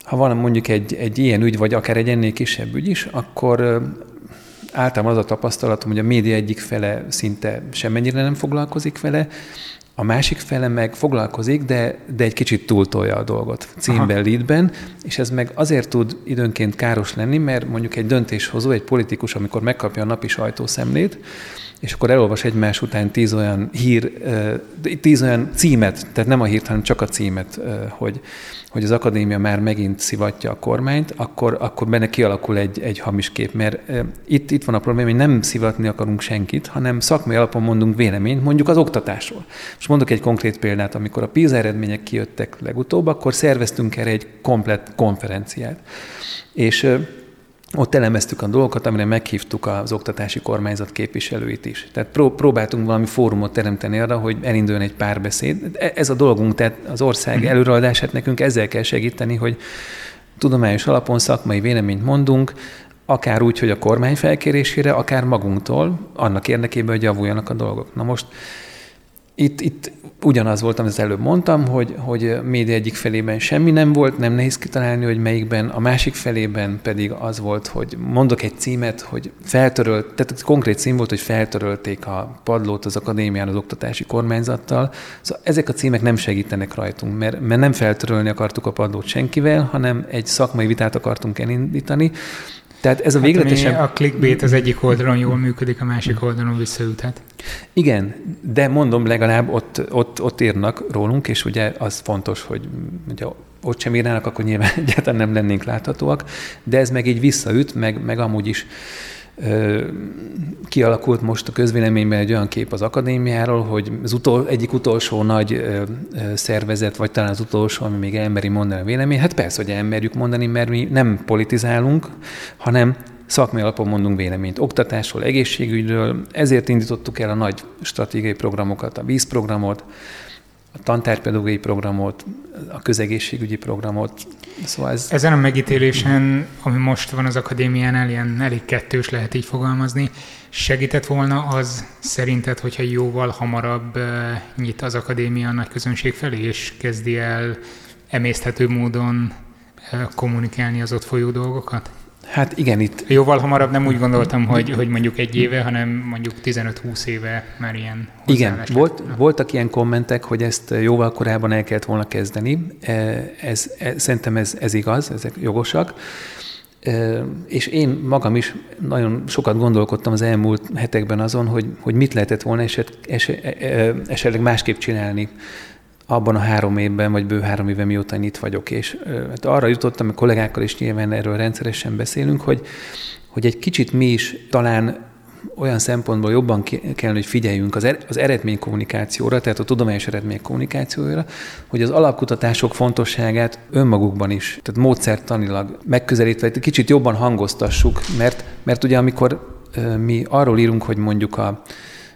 ha van mondjuk egy, egy ilyen ügy, vagy akár egy ennél kisebb ügy is, akkor általában az a tapasztalatom, hogy a média egyik fele szinte semmennyire nem foglalkozik vele, a másik fele meg foglalkozik, de, de egy kicsit túltolja a dolgot címben, Aha. leadben, és ez meg azért tud időnként káros lenni, mert mondjuk egy döntéshozó, egy politikus, amikor megkapja a napi sajtószemlét, és akkor elolvas egymás után tíz olyan hír, tíz olyan címet, tehát nem a hírt, hanem csak a címet, hogy, hogy az akadémia már megint szivatja a kormányt, akkor, akkor benne kialakul egy, egy hamis kép, mert itt, itt van a probléma, hogy nem szivatni akarunk senkit, hanem szakmai alapon mondunk véleményt, mondjuk az oktatásról. És mondok egy konkrét példát, amikor a PISA eredmények kijöttek legutóbb, akkor szerveztünk erre egy komplet konferenciát. És ott elemeztük a dolgokat, amire meghívtuk az oktatási kormányzat képviselőit is. Tehát pró- próbáltunk valami fórumot teremteni arra, hogy elinduljon egy párbeszéd. E-, ez a dolgunk, tehát az ország mhm. előreadását nekünk ezzel kell segíteni, hogy tudományos alapon szakmai véleményt mondunk, akár úgy, hogy a kormány felkérésére, akár magunktól, annak érdekében, hogy javuljanak a dolgok. Na most itt, itt ugyanaz volt, amit az előbb mondtam, hogy, hogy média egyik felében semmi nem volt, nem nehéz kitalálni, hogy melyikben, a másik felében pedig az volt, hogy mondok egy címet, hogy feltörölt, tehát konkrét cím volt, hogy feltörölték a padlót az akadémián az oktatási kormányzattal. Szóval ezek a címek nem segítenek rajtunk, mert, mert nem feltörölni akartuk a padlót senkivel, hanem egy szakmai vitát akartunk elindítani, tehát ez a végletesen... Hát a clickbait az egyik oldalon jól működik, a másik oldalon visszaüthet. Igen, de mondom, legalább ott, ott, ott írnak rólunk, és ugye az fontos, hogy ugye ott sem írnának, akkor nyilván egyáltalán nem lennénk láthatóak, de ez meg így visszaüt, meg, meg amúgy is kialakult most a közvéleményben egy olyan kép az akadémiáról, hogy az utol, egyik utolsó nagy szervezet, vagy talán az utolsó, ami még elmeri mondani a vélemény. Hát persze, hogy elmerjük mondani, mert mi nem politizálunk, hanem szakmai alapon mondunk véleményt oktatásról, egészségügyről, ezért indítottuk el a nagy stratégiai programokat, a vízprogramot, a tantárpedagógiai programot, a közegészségügyi programot. Szóval ez... Ezen a megítélésen, ami most van az akadémiánál, ilyen elég kettős lehet így fogalmazni, segített volna az szerinted, hogyha jóval hamarabb nyit az akadémia a nagy közönség felé, és kezdi el emészthető módon kommunikálni az ott folyó dolgokat? Hát igen, itt... Jóval hamarabb nem úgy gondoltam, hogy, hogy mondjuk egy éve, hanem mondjuk 15-20 éve már ilyen Igen, volt, voltak ilyen kommentek, hogy ezt jóval korábban el kellett volna kezdeni. E, ez, ez, szerintem ez, ez igaz, ezek jogosak. E, és én magam is nagyon sokat gondolkodtam az elmúlt hetekben azon, hogy, hogy mit lehetett volna eset, eset, e, esetleg másképp csinálni abban a három évben, vagy bő három éve mióta itt vagyok. És hát arra jutottam, a kollégákkal is nyilván erről rendszeresen beszélünk, hogy, hogy egy kicsit mi is talán olyan szempontból jobban kell, hogy figyeljünk az, er, az eredménykommunikációra, tehát a tudományos eredmény kommunikációra, hogy az alapkutatások fontosságát önmagukban is, tehát módszertanilag megközelítve, kicsit jobban hangoztassuk, mert, mert ugye amikor mi arról írunk, hogy mondjuk a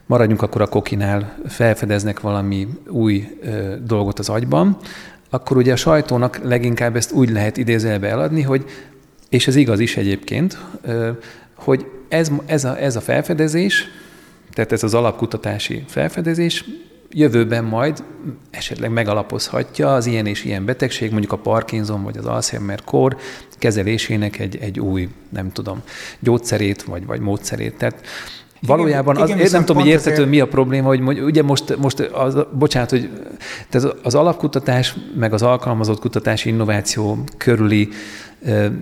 maradjunk akkor a kokinál, felfedeznek valami új ö, dolgot az agyban, akkor ugye a sajtónak leginkább ezt úgy lehet idézelbe eladni, hogy, és ez igaz is egyébként, ö, hogy ez, ez, a, ez a felfedezés, tehát ez az alapkutatási felfedezés jövőben majd esetleg megalapozhatja az ilyen és ilyen betegség, mondjuk a Parkinson vagy az Alzheimer-kór kezelésének egy, egy új, nem tudom, gyógyszerét vagy, vagy módszerét. Tehát Valójában az, igen, nem tudom, hogy érthető, azért... mi a probléma, hogy ugye most, most az, bocsánat, hogy tehát az alapkutatás, meg az alkalmazott kutatási innováció körüli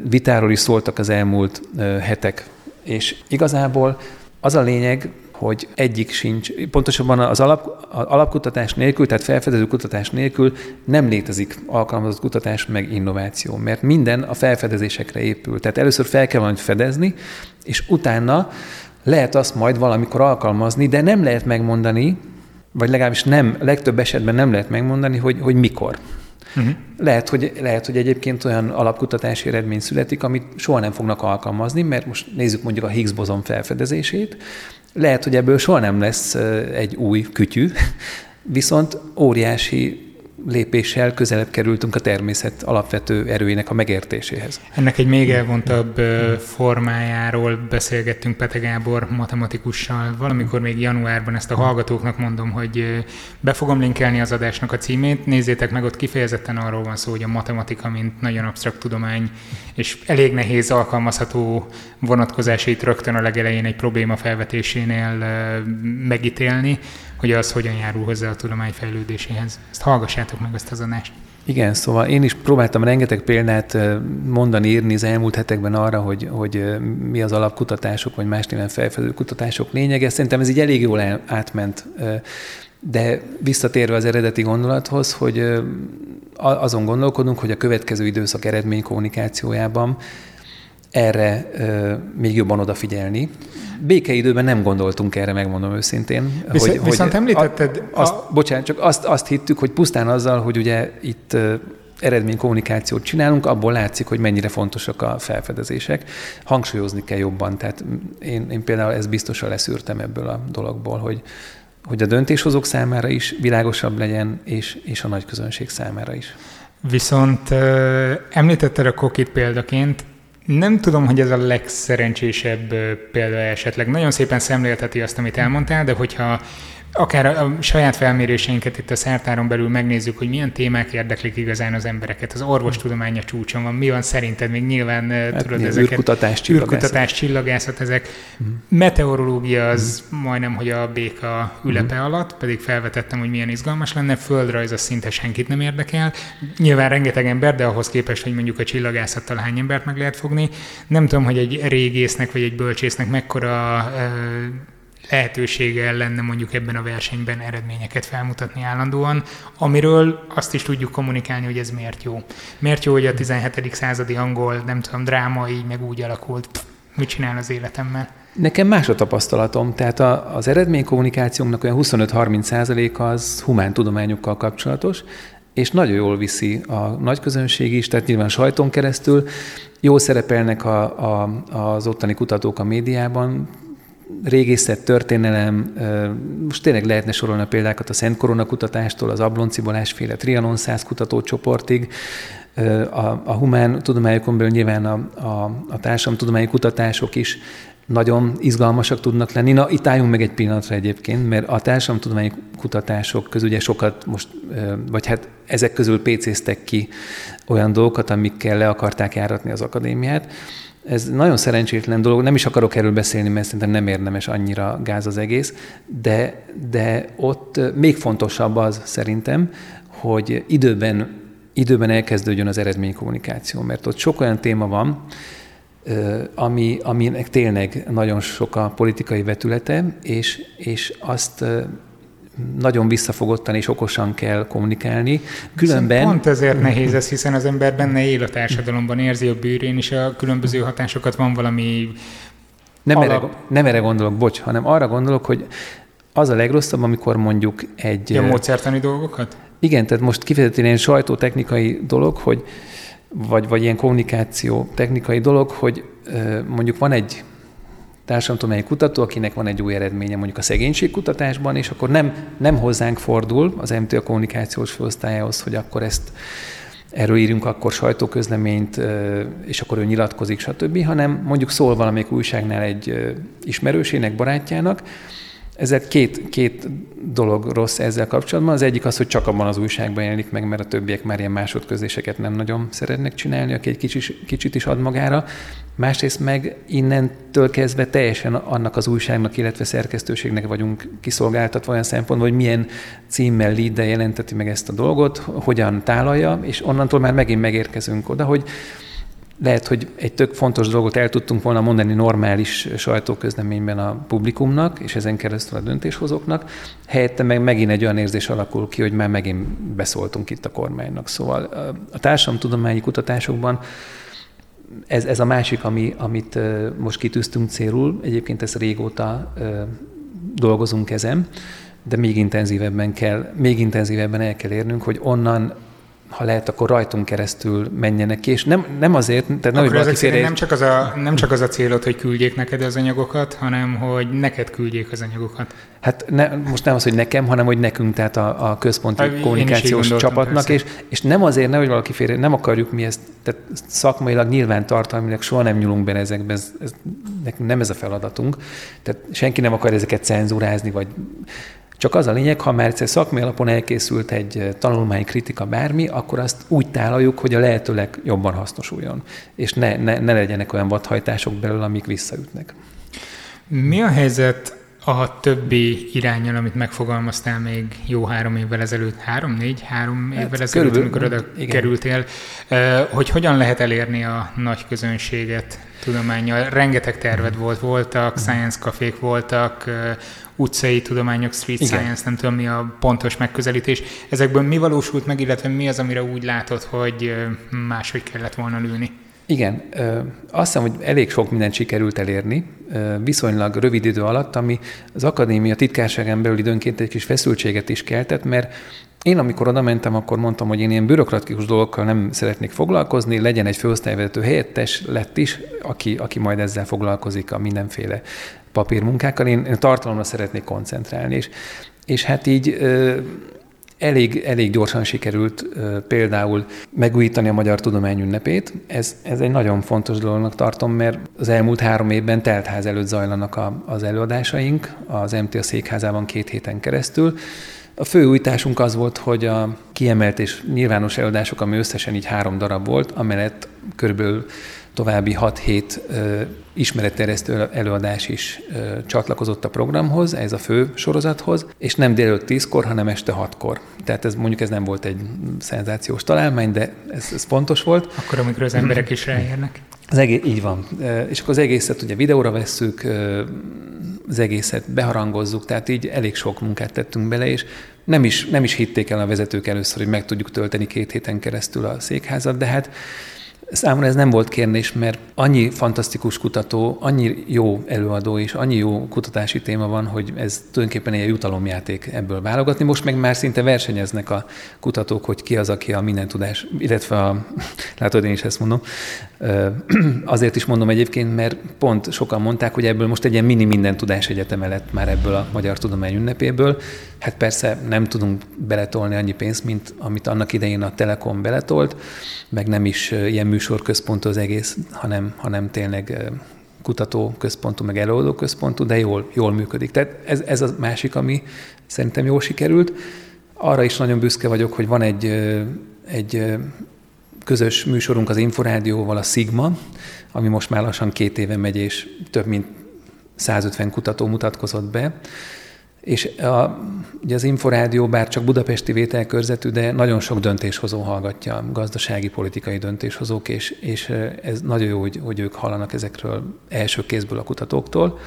vitáról is szóltak az elmúlt hetek. És igazából az a lényeg, hogy egyik sincs, pontosabban az, alap, az alapkutatás nélkül, tehát felfedező kutatás nélkül nem létezik alkalmazott kutatás meg innováció, mert minden a felfedezésekre épül. Tehát először fel kell valamit fedezni, és utána lehet azt majd valamikor alkalmazni, de nem lehet megmondani, vagy legalábbis nem, legtöbb esetben nem lehet megmondani, hogy, hogy mikor. Uh-huh. Lehet, hogy, lehet, hogy egyébként olyan alapkutatási eredmény születik, amit soha nem fognak alkalmazni, mert most nézzük mondjuk a Higgs bozon felfedezését, lehet, hogy ebből soha nem lesz egy új kütyű, viszont óriási lépéssel közelebb kerültünk a természet alapvető erőinek a megértéséhez. Ennek egy még elvontabb formájáról beszélgettünk Pete Gábor matematikussal. Valamikor még januárban ezt a hallgatóknak mondom, hogy be fogom linkelni az adásnak a címét. Nézzétek meg, ott kifejezetten arról van szó, hogy a matematika, mint nagyon absztrakt tudomány, és elég nehéz alkalmazható vonatkozásait rögtön a legelején egy probléma felvetésénél megítélni, hogy az hogyan járul hozzá a tudomány fejlődéséhez. Ezt hallgassátok meg ezt az adást. Igen, szóval én is próbáltam rengeteg példát mondani, írni az elmúlt hetekben arra, hogy, hogy mi az alapkutatások, vagy más néven felfedező kutatások lényege. Szerintem ez így elég jól átment. De visszatérve az eredeti gondolathoz, hogy azon gondolkodunk, hogy a következő időszak eredmény kommunikációjában erre még jobban odafigyelni, békeidőben nem gondoltunk erre, megmondom őszintén. Visz, hogy, viszont hogy említetted... A, azt, a... Bocsánat, csak azt, azt hittük, hogy pusztán azzal, hogy ugye itt eredménykommunikációt csinálunk, abból látszik, hogy mennyire fontosak a felfedezések. Hangsúlyozni kell jobban. Tehát én, én például ezt biztosan leszűrtem ebből a dologból, hogy, hogy a döntéshozók számára is világosabb legyen, és, és a nagy közönség számára is. Viszont említetted a kokit példaként, nem tudom, hogy ez a legszerencsésebb példa esetleg. Nagyon szépen szemlélteti azt, amit elmondtál, de hogyha akár a saját felméréseinket itt a szertáron belül megnézzük, hogy milyen témák érdeklik igazán az embereket. Az orvostudománya csúcson van. Mi van szerinted? Még nyilván hát, tudod ezeket. Űrkutatás, csillagászat. Űrkutatás, csillagászat, ezek. Uh-huh. Meteorológia az uh-huh. majdnem, hogy a béka ülepe uh-huh. alatt, pedig felvetettem, hogy milyen izgalmas lenne. Földrajz az szinte senkit nem érdekel. Nyilván rengeteg ember, de ahhoz képest, hogy mondjuk a csillagászattal hány embert meg lehet fogni. Nem tudom, hogy egy régésznek vagy egy bölcsésznek mekkora lehetősége lenne mondjuk ebben a versenyben eredményeket felmutatni állandóan, amiről azt is tudjuk kommunikálni, hogy ez miért jó. Miért jó, hogy a 17. századi angol, nem tudom, dráma így meg úgy alakult, mit csinál az életemmel? Nekem más a tapasztalatom, tehát a, az eredménykommunikációnknak olyan 25-30 százaléka az humán tudományokkal kapcsolatos, és nagyon jól viszi a nagy közönség is, tehát nyilván sajton keresztül, jól szerepelnek a, a, az ottani kutatók a médiában, régészet, történelem, most tényleg lehetne sorolni a példákat a Szent Korona kutatástól, az Ablonci Balázs féle Trianon 100 kutatócsoportig, a, a humán tudományokon belül nyilván a, a, a társadalomtudományi kutatások is nagyon izgalmasak tudnak lenni. Na, itt álljunk meg egy pillanatra egyébként, mert a társadalomtudományi kutatások közül ugye sokat most, vagy hát ezek közül pécéztek ki olyan dolgokat, amikkel le akarták járatni az akadémiát. Ez nagyon szerencsétlen dolog, nem is akarok erről beszélni, mert szerintem nem érdemes annyira gáz az egész, de, de ott még fontosabb az szerintem, hogy időben, időben elkezdődjön az eredménykommunikáció, mert ott sok olyan téma van, ami, aminek tényleg nagyon sok a politikai vetülete, és, és azt nagyon visszafogottan és okosan kell kommunikálni. Különben... Pont ezért nehéz ez, hiszen az ember benne él a társadalomban, érzi a bűrén, és a különböző hatásokat van valami nem, alap... erre, nem erre gondolok, bocs, hanem arra gondolok, hogy az a legrosszabb, amikor mondjuk egy... Ja, módszertani dolgokat? Igen, tehát most kifejezetten ilyen sajtótechnikai dolog, hogy vagy, vagy ilyen kommunikáció technikai dolog, hogy mondjuk van egy társadalomtudományi kutató, akinek van egy új eredménye mondjuk a szegénységkutatásban, és akkor nem, nem hozzánk fordul az a kommunikációs főosztályához, hogy akkor ezt erről írjunk akkor sajtóközleményt, és akkor ő nyilatkozik, stb., hanem mondjuk szól valamelyik újságnál egy ismerősének, barátjának, ezek két, két dolog rossz ezzel kapcsolatban. Az egyik az, hogy csak abban az újságban jelenik meg, mert a többiek már ilyen másodközléseket nem nagyon szeretnek csinálni, aki egy kicsit, kicsit is ad magára. Másrészt meg innentől kezdve teljesen annak az újságnak, illetve szerkesztőségnek vagyunk kiszolgáltatva olyan szempontból, hogy milyen címmel, lead jelenteti meg ezt a dolgot, hogyan tálalja, és onnantól már megint megérkezünk oda, hogy lehet, hogy egy tök fontos dolgot el tudtunk volna mondani normális sajtóközleményben a publikumnak, és ezen keresztül a döntéshozóknak, helyette meg megint egy olyan érzés alakul ki, hogy már megint beszóltunk itt a kormánynak. Szóval a társadalomtudományi kutatásokban ez, ez a másik, ami, amit most kitűztünk célul, egyébként ezt régóta dolgozunk ezen, de még intenzívebben kell, még intenzívebben el kell érnünk, hogy onnan ha lehet, akkor rajtunk keresztül menjenek ki, és nem, nem azért, tehát nem, hogy félre... nem, csak az a, nem csak az a célod, hogy küldjék neked az anyagokat, hanem hogy neked küldjék az anyagokat. Hát ne, most nem az, hogy nekem, hanem hogy nekünk, tehát a, a központi a, kommunikációs csapatnak, és, és nem azért, nehogy valaki félre, nem akarjuk mi ezt, tehát szakmailag nyilván tartalmilag soha nem nyúlunk be ezekbe, ez, ez, nekünk nem ez a feladatunk, tehát senki nem akar ezeket cenzúrázni, vagy csak az a lényeg, ha már egyszer szakmai alapon elkészült egy eh, tanulmány, kritika, bármi, akkor azt úgy tálaljuk, hogy a lehetőleg jobban hasznosuljon, és ne, ne, ne legyenek olyan vadhajtások belőle, amik visszaütnek. Mi a helyzet a többi irányal, amit megfogalmaztál még jó három évvel ezelőtt, három, négy, három hát évvel ezelőtt, amikor oda igen. kerültél, eh, hogy hogyan lehet elérni a nagy közönséget tudományjal? Rengeteg terved volt, voltak, science kafék voltak, utcai tudományok, street Igen. science, nem tudom mi a pontos megközelítés. Ezekből mi valósult meg, illetve mi az, amire úgy látod, hogy máshogy kellett volna lőni? Igen, azt hiszem, hogy elég sok mindent sikerült elérni, viszonylag rövid idő alatt, ami az akadémia titkárságán belül időnként egy kis feszültséget is keltett, mert én amikor oda mentem, akkor mondtam, hogy én ilyen bürokratikus dolgokkal nem szeretnék foglalkozni, legyen egy főosztályvezető helyettes, lett is, aki, aki majd ezzel foglalkozik a mindenféle papírmunkákkal. Én, én tartalomra szeretnék koncentrálni, és, és hát így elég, elég gyorsan sikerült például megújítani a Magyar Tudomány ünnepét. Ez, ez egy nagyon fontos dolognak tartom, mert az elmúlt három évben teltház előtt zajlanak a, az előadásaink, az MTA székházában két héten keresztül. A fő újításunk az volt, hogy a kiemelt és nyilvános előadások, ami összesen így három darab volt, amellett körülbelül további 6-7 ismeretterjesztő előadás is csatlakozott a programhoz, ez a fő sorozathoz, és nem délelőtt 10-kor, hanem este 6-kor. Tehát ez mondjuk ez nem volt egy szenzációs találmány, de ez, ez fontos volt. Akkor, amikor az emberek is ráérnek. Az egész, így van. És akkor az egészet ugye videóra vesszük, az egészet beharangozzuk, tehát így elég sok munkát tettünk bele, és nem is, nem is hitték el a vezetők először, hogy meg tudjuk tölteni két héten keresztül a székházat, de hát Számomra ez nem volt kérdés, mert annyi fantasztikus kutató, annyi jó előadó és annyi jó kutatási téma van, hogy ez tulajdonképpen egy jutalomjáték ebből válogatni. Most meg már szinte versenyeznek a kutatók, hogy ki az, aki a minden tudás, illetve a, látod, én is ezt mondom, Azért is mondom egyébként, mert pont sokan mondták, hogy ebből most egy ilyen mini minden tudás egyeteme lett már ebből a Magyar Tudomány ünnepéből. Hát persze nem tudunk beletolni annyi pénzt, mint amit annak idején a Telekom beletolt, meg nem is ilyen műsorközpontú az egész, hanem, hanem tényleg kutatóközpontú, meg előadóközpontú, de jól, jól működik. Tehát ez, ez a másik, ami szerintem jól sikerült. Arra is nagyon büszke vagyok, hogy van egy, egy közös műsorunk az Inforádióval, a Sigma, ami most már lassan két éve megy, és több mint 150 kutató mutatkozott be. És a, ugye az Inforádió bár csak budapesti vételkörzetű, de nagyon sok döntéshozó hallgatja, gazdasági, politikai döntéshozók, és, és ez nagyon jó, hogy, hogy ők hallanak ezekről első kézből a kutatóktól.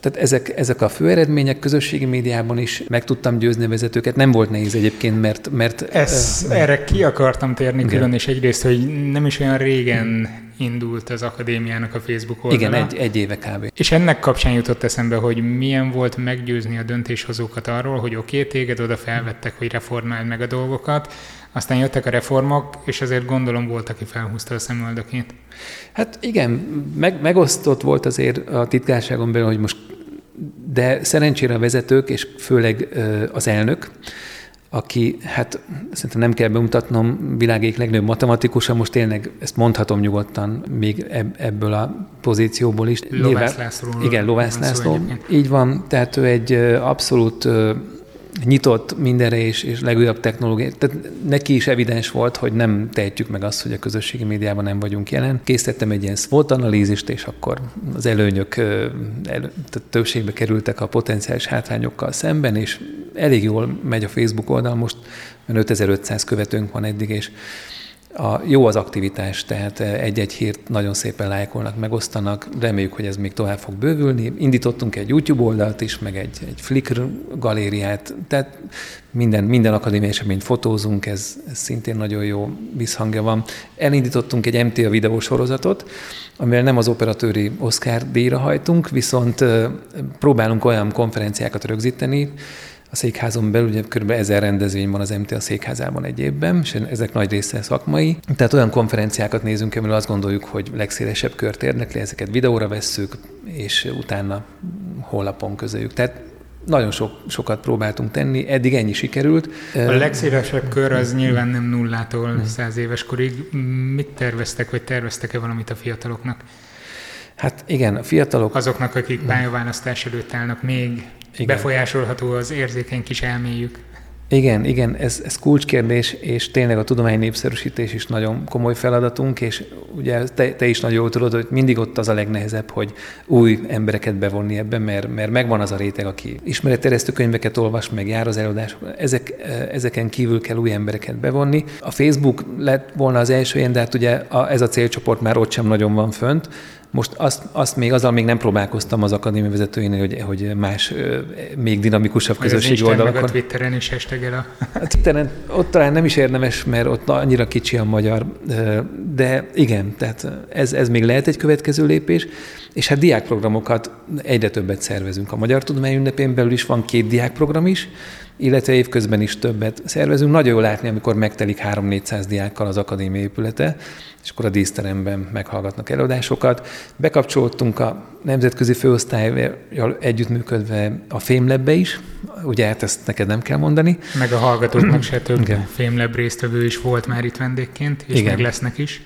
Tehát ezek, ezek a fő eredmények közösségi médiában is meg tudtam győzni a vezetőket. Nem volt nehéz egyébként, mert... mert Ez, uh, erre ki akartam térni igen. külön, és egyrészt, hogy nem is olyan régen indult az akadémiának a Facebook oldala. Igen, egy, egy éve kb. És ennek kapcsán jutott eszembe, hogy milyen volt meggyőzni a döntéshozókat arról, hogy oké, okay, téged oda felvettek, hogy reformáld meg a dolgokat, aztán jöttek a reformok, és azért gondolom volt, aki felhúzta a szemöldökét. Hát igen, meg, megosztott volt azért a titkárságon belül, hogy most, de szerencsére a vezetők, és főleg az elnök, aki, hát szerintem nem kell bemutatnom, világék legnagyobb matematikusa, most tényleg ezt mondhatom nyugodtan még ebből a pozícióból is. Lovász László. Igen, Lovász László. Így van, tehát ő egy abszolút nyitott mindenre és, és legújabb technológia. Tehát neki is evidens volt, hogy nem tehetjük meg azt, hogy a közösségi médiában nem vagyunk jelen. Készítettem egy ilyen SWOT analízist, és akkor az előnyök elő, tehát többségbe kerültek a potenciális hátrányokkal szemben, és elég jól megy a Facebook oldal, most 5500 követőnk van eddig, és a, jó az aktivitás, tehát egy-egy hírt nagyon szépen lájkolnak, megosztanak, reméljük, hogy ez még tovább fog bővülni. Indítottunk egy YouTube oldalt is, meg egy, egy Flickr galériát, tehát minden, minden akadémiai eseményt fotózunk, ez, ez szintén nagyon jó visszhangja van. Elindítottunk egy MTA videósorozatot, amivel nem az operatőri Oscar díjra hajtunk, viszont próbálunk olyan konferenciákat rögzíteni, a székházon belül ugye kb. ezer rendezvény van az MTA székházában egy évben, és ezek nagy része szakmai. Tehát olyan konferenciákat nézünk, amiről azt gondoljuk, hogy legszélesebb kört érdekli, ezeket videóra vesszük, és utána honlapon közöljük. Tehát nagyon sok, sokat próbáltunk tenni, eddig ennyi sikerült. A legszélesebb kör az nyilván nem nullától száz éves korig. Mit terveztek, vagy terveztek-e valamit a fiataloknak? Hát igen, a fiatalok... Azoknak, akik pályaválasztás előtt állnak még igen. befolyásolható az érzékeny kis elméjük. Igen, igen, ez, ez kulcskérdés, és tényleg a tudomány népszerűsítés is nagyon komoly feladatunk, és ugye te, te is nagyon jól tudod, hogy mindig ott az a legnehezebb, hogy új embereket bevonni ebben, mert, mert megvan az a réteg, aki ismeretterjesztő könyveket olvas, meg jár az előadás, ezek, ezeken kívül kell új embereket bevonni. A Facebook lett volna az első ilyen, de hát ugye a, ez a célcsoport már ott sem nagyon van fönt, most azt, azt még, azzal még nem próbálkoztam az akadémia vezetőjénél, hogy, hogy más, még dinamikusabb közösségi oldalakon. a Twitteren is hashtagel a... a Twitteren ott talán nem is érdemes, mert ott annyira kicsi a magyar, de igen, tehát ez, ez még lehet egy következő lépés, és hát diákprogramokat egyre többet szervezünk. A Magyar Tudomány ünnepén belül is van két diákprogram is, illetve évközben is többet szervezünk. Nagyon jó látni, amikor megtelik 3-400 diákkal az akadémia épülete, és akkor a díszteremben meghallgatnak előadásokat. Bekapcsolódtunk a nemzetközi főosztályjal együttműködve a Fémlebbe is, ugye hát ezt neked nem kell mondani. Meg a hallgatóknak se több Fémleb résztvevő is volt már itt vendégként, és Igen. meg lesznek is.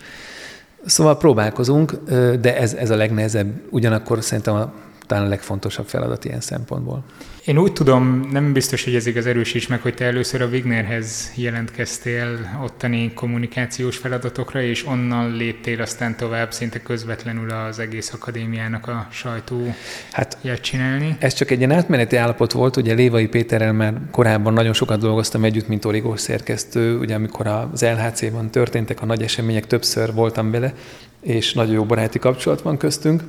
Szóval próbálkozunk, de ez, ez a legnehezebb, ugyanakkor szerintem a talán a legfontosabb feladat ilyen szempontból. Én úgy tudom, nem biztos, hogy ez igaz erősíts meg, hogy te először a Wignerhez jelentkeztél ottani kommunikációs feladatokra, és onnan léptél aztán tovább szinte közvetlenül az egész akadémiának a sajtó hát, csinálni. Ez csak egy ilyen átmeneti állapot volt, ugye Lévai Péterrel már korábban nagyon sokat dolgoztam együtt, mint origós szerkesztő, ugye amikor az LHC-ban történtek a nagy események, többször voltam bele, és nagyon jó baráti kapcsolat van köztünk.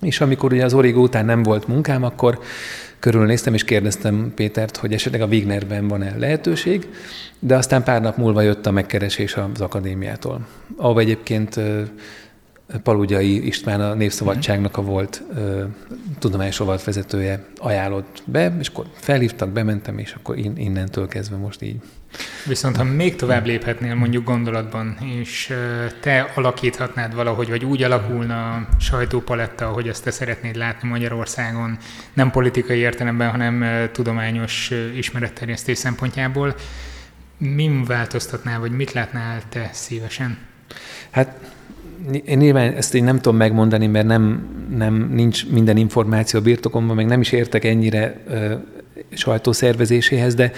És amikor ugye az Origo után nem volt munkám, akkor körülnéztem és kérdeztem Pétert, hogy esetleg a Wignerben van-e lehetőség, de aztán pár nap múlva jött a megkeresés az akadémiától, ahol egyébként Palugyai István a Népszabadságnak a volt ö, tudományos vezetője ajánlott be, és akkor felhívtak, bementem, és akkor in, innentől kezdve most így. Viszont ha még tovább léphetnél mondjuk gondolatban, és te alakíthatnád valahogy, vagy úgy alakulna a sajtópaletta, ahogy ezt te szeretnéd látni Magyarországon, nem politikai értelemben, hanem tudományos ismeretterjesztés szempontjából, min változtatnál, vagy mit látnál te szívesen? Hát én nyilván ezt én nem tudom megmondani, mert nem, nem nincs minden információ birtokomban, meg nem is értek ennyire sajtószervezéséhez, de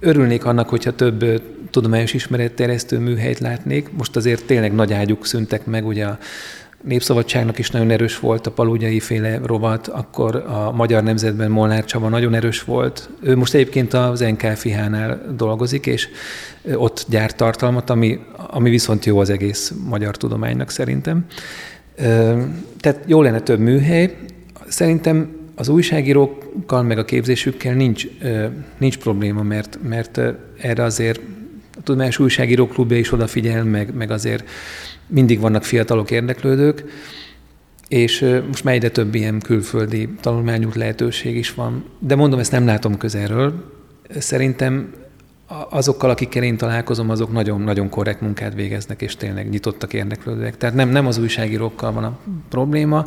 örülnék annak, hogyha több tudományos ismeretterjesztő műhelyt látnék. Most azért tényleg nagy ágyuk szüntek meg, ugye a Népszabadságnak is nagyon erős volt a palugyai féle rovat, akkor a Magyar Nemzetben Molnár Csaba nagyon erős volt. Ő most egyébként az NKFH-nál dolgozik, és ott gyárt tartalmat, ami, ami viszont jó az egész magyar tudománynak szerintem. Tehát jó lenne több műhely. Szerintem az újságírókkal meg a képzésükkel nincs, nincs probléma, mert, mert erre azért a Tudományos Újságíró Klubja is odafigyel, meg, meg azért mindig vannak fiatalok érdeklődők, és most már egyre több ilyen külföldi tanulmányút lehetőség is van. De mondom, ezt nem látom közelről. Szerintem azokkal, akikkel én találkozom, azok nagyon-nagyon korrekt munkát végeznek, és tényleg nyitottak, érdeklődőek. Tehát nem, nem az újságírókkal van a probléma,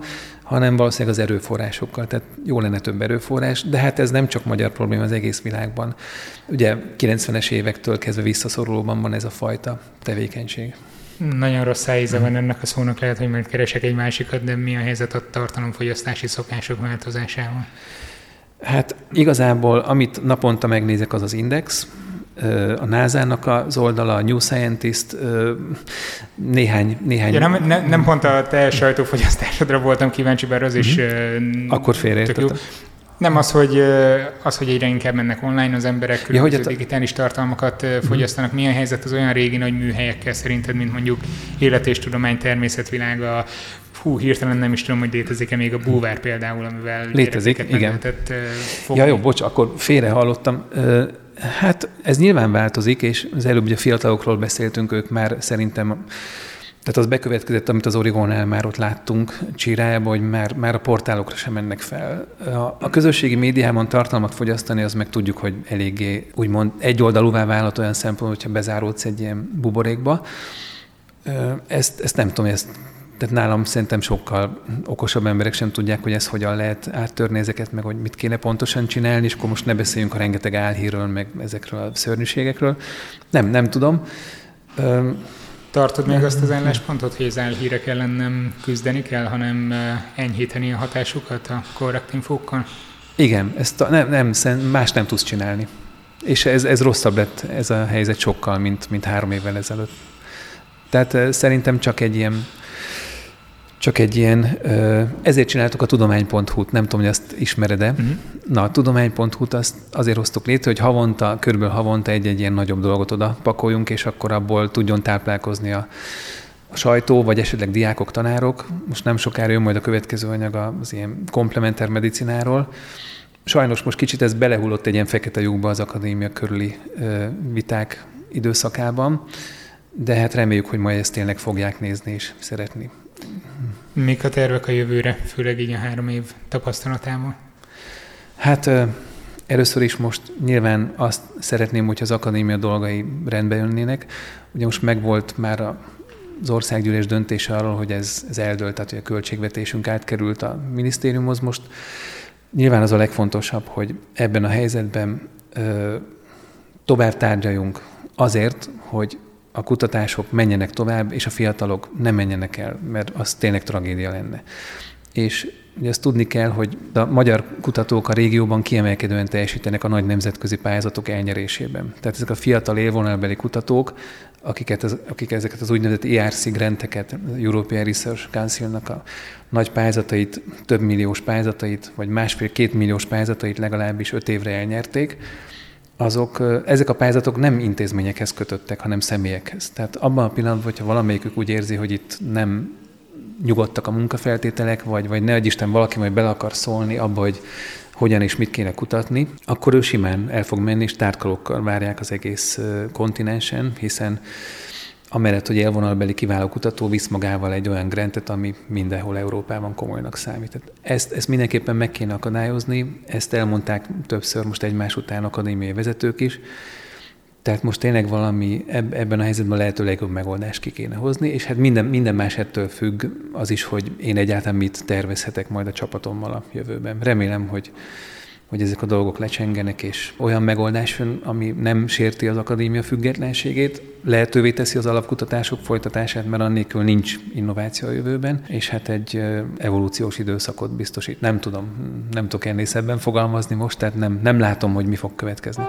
hanem valószínűleg az erőforrásokkal. Tehát jó lenne több erőforrás, de hát ez nem csak magyar probléma az egész világban. Ugye 90-es évektől kezdve visszaszorulóban van ez a fajta tevékenység. Nagyon rossz íze van ennek a szónak, lehet, hogy majd keresek egy másikat, de mi a helyzet a tartalomfogyasztási szokások változásával? Hát igazából, amit naponta megnézek, az az index, a NASA-nak az oldala, a New Scientist, néhány... néhány... Ja, nem, nem, nem pont a te sajtófogyasztásodra voltam kíváncsi, bár az is... Mm-hmm. Akkor félreértettem. Nem az, hogy, az, hogy egyre inkább mennek online az emberek, különböző ja, digitális tartalmakat mm-hmm. fogyasztanak. Milyen helyzet az olyan régi nagy műhelyekkel szerinted, mint mondjuk élet és tudomány, természetvilága, hú, hirtelen nem is tudom, hogy létezik-e még a búvár például, amivel létezik, igen. lehetett fogni. Ja, jó, bocs, akkor félre hallottam. Hát ez nyilván változik, és az előbb ugye a fiatalokról beszéltünk, ők már szerintem tehát az bekövetkezett, amit az Origónál már ott láttunk Csirájában, hogy már, már a portálokra sem mennek fel. A, a közösségi médiában tartalmat fogyasztani, az meg tudjuk, hogy eléggé úgymond egyoldalúvá válhat olyan szempont, hogyha bezáródsz egy ilyen buborékba. Ezt, ezt nem tudom, ezt tehát nálam szerintem sokkal okosabb emberek sem tudják, hogy ezt hogyan lehet áttörni ezeket, meg hogy mit kéne pontosan csinálni, és akkor most ne beszéljünk a rengeteg álhírről, meg ezekről a szörnyűségekről. Nem, nem tudom. Tartod még azt az álláspontot, hogy az álhírek ellen nem küzdeni kell, hanem enyhíteni a hatásukat a korrekt infókkal? Igen, ezt a, nem, nem, más nem tudsz csinálni. És ez, ez rosszabb lett ez a helyzet sokkal, mint, mint három évvel ezelőtt. Tehát szerintem csak egy ilyen csak egy ilyen, ezért csináltuk a tudomány.hu-t, nem tudom, hogy azt ismered-e. Uh-huh. Na, a tudomány.hu-t azt azért hoztuk létre, hogy havonta, körülbelül havonta egy-egy ilyen nagyobb dolgot oda pakoljunk, és akkor abból tudjon táplálkozni a, a sajtó, vagy esetleg diákok, tanárok. Most nem sokára jön majd a következő anyag az ilyen komplementer medicináról. Sajnos most kicsit ez belehullott egy ilyen fekete lyukba az akadémia körüli ö, viták időszakában, de hát reméljük, hogy majd ezt tényleg fogják nézni és szeretni. Mik a tervek a jövőre, főleg így a három év tapasztalatával? Hát Először is most nyilván azt szeretném, hogy az akadémia dolgai rendbe jönnének. Ugye most megvolt már a az országgyűlés döntése arról, hogy ez, ez eldőlt, tehát hogy a költségvetésünk átkerült a minisztériumhoz most. Nyilván az a legfontosabb, hogy ebben a helyzetben ö, tovább tárgyaljunk azért, hogy a kutatások menjenek tovább, és a fiatalok nem menjenek el, mert az tényleg tragédia lenne. És ugye azt tudni kell, hogy a magyar kutatók a régióban kiemelkedően teljesítenek a nagy nemzetközi pályázatok elnyerésében. Tehát ezek a fiatal élvonalbeli kutatók, akiket az, akik ezeket az úgynevezett ERC granteket, European Research Council-nak a nagy pályázatait, több milliós pályázatait, vagy másfél-két milliós pályázatait legalábbis öt évre elnyerték, azok, ezek a pályázatok nem intézményekhez kötöttek, hanem személyekhez. Tehát abban a pillanatban, hogyha valamelyikük úgy érzi, hogy itt nem nyugodtak a munkafeltételek, vagy, vagy ne Isten valaki majd bele akar szólni abba, hogy hogyan és mit kéne kutatni, akkor ő simán el fog menni, és tárkalókkal várják az egész kontinensen, hiszen amellett, hogy élvonalbeli kiváló kutató visz magával egy olyan grantet, ami mindenhol Európában komolynak számít. Ezt, ezt mindenképpen meg kéne akadályozni, ezt elmondták többször most egymás után akadémiai vezetők is, tehát most tényleg valami ebben a helyzetben lehető legjobb megoldást ki kéne hozni, és hát minden, minden más ettől függ az is, hogy én egyáltalán mit tervezhetek majd a csapatommal a jövőben. Remélem, hogy, hogy ezek a dolgok lecsengenek, és olyan megoldás jön, ami nem sérti az akadémia függetlenségét, lehetővé teszi az alapkutatások folytatását, mert annélkül nincs innováció a jövőben, és hát egy evolúciós időszakot biztosít. Nem tudom, nem tudok ennél szebben fogalmazni most, tehát nem, nem látom, hogy mi fog következni.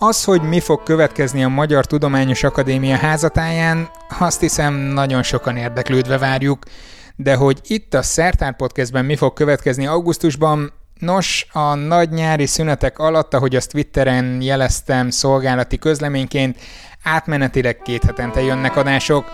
Az, hogy mi fog következni a Magyar Tudományos Akadémia házatáján, azt hiszem nagyon sokan érdeklődve várjuk, de hogy itt a Szertár Podcastben mi fog következni augusztusban, Nos, a nagy nyári szünetek alatt, ahogy azt Twitteren jeleztem szolgálati közleményként, átmenetileg két hetente jönnek adások.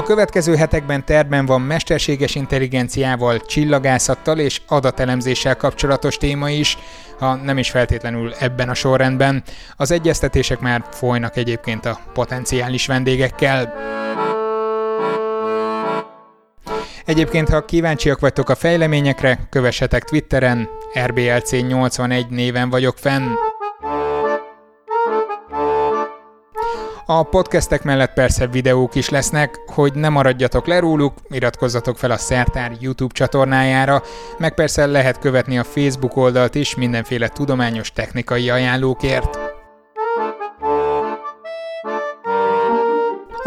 A következő hetekben terben van mesterséges intelligenciával, csillagászattal és adatelemzéssel kapcsolatos téma is, ha nem is feltétlenül ebben a sorrendben. Az egyeztetések már folynak egyébként a potenciális vendégekkel. Egyébként, ha kíváncsiak vagytok a fejleményekre, kövessetek Twitteren, RBLC81 néven vagyok fenn. A podcastek mellett persze videók is lesznek, hogy ne maradjatok le róluk, iratkozzatok fel a Szertár YouTube csatornájára, meg persze lehet követni a Facebook oldalt is mindenféle tudományos technikai ajánlókért.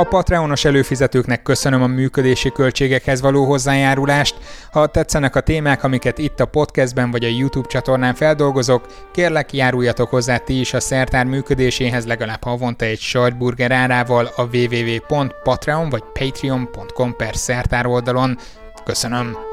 A Patreonos előfizetőknek köszönöm a működési költségekhez való hozzájárulást. Ha tetszenek a témák, amiket itt a podcastben vagy a YouTube csatornán feldolgozok, kérlek járuljatok hozzá ti is a szertár működéséhez legalább havonta egy sajtburger árával a www.patreon vagy patreon.com per szertár oldalon. Köszönöm!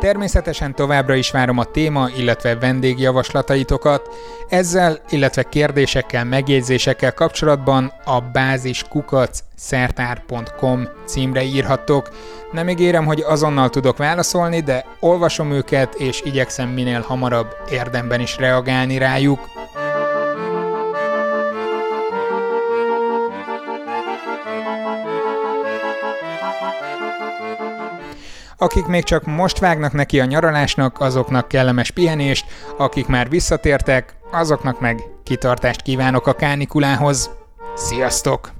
Természetesen továbbra is várom a téma, illetve vendégjavaslataitokat. Ezzel, illetve kérdésekkel, megjegyzésekkel kapcsolatban a báziskukac szertár.com címre írhattok. Nem ígérem, hogy azonnal tudok válaszolni, de olvasom őket, és igyekszem minél hamarabb érdemben is reagálni rájuk. Akik még csak most vágnak neki a nyaralásnak, azoknak kellemes pihenést, akik már visszatértek, azoknak meg kitartást kívánok a kánikulához. Sziasztok!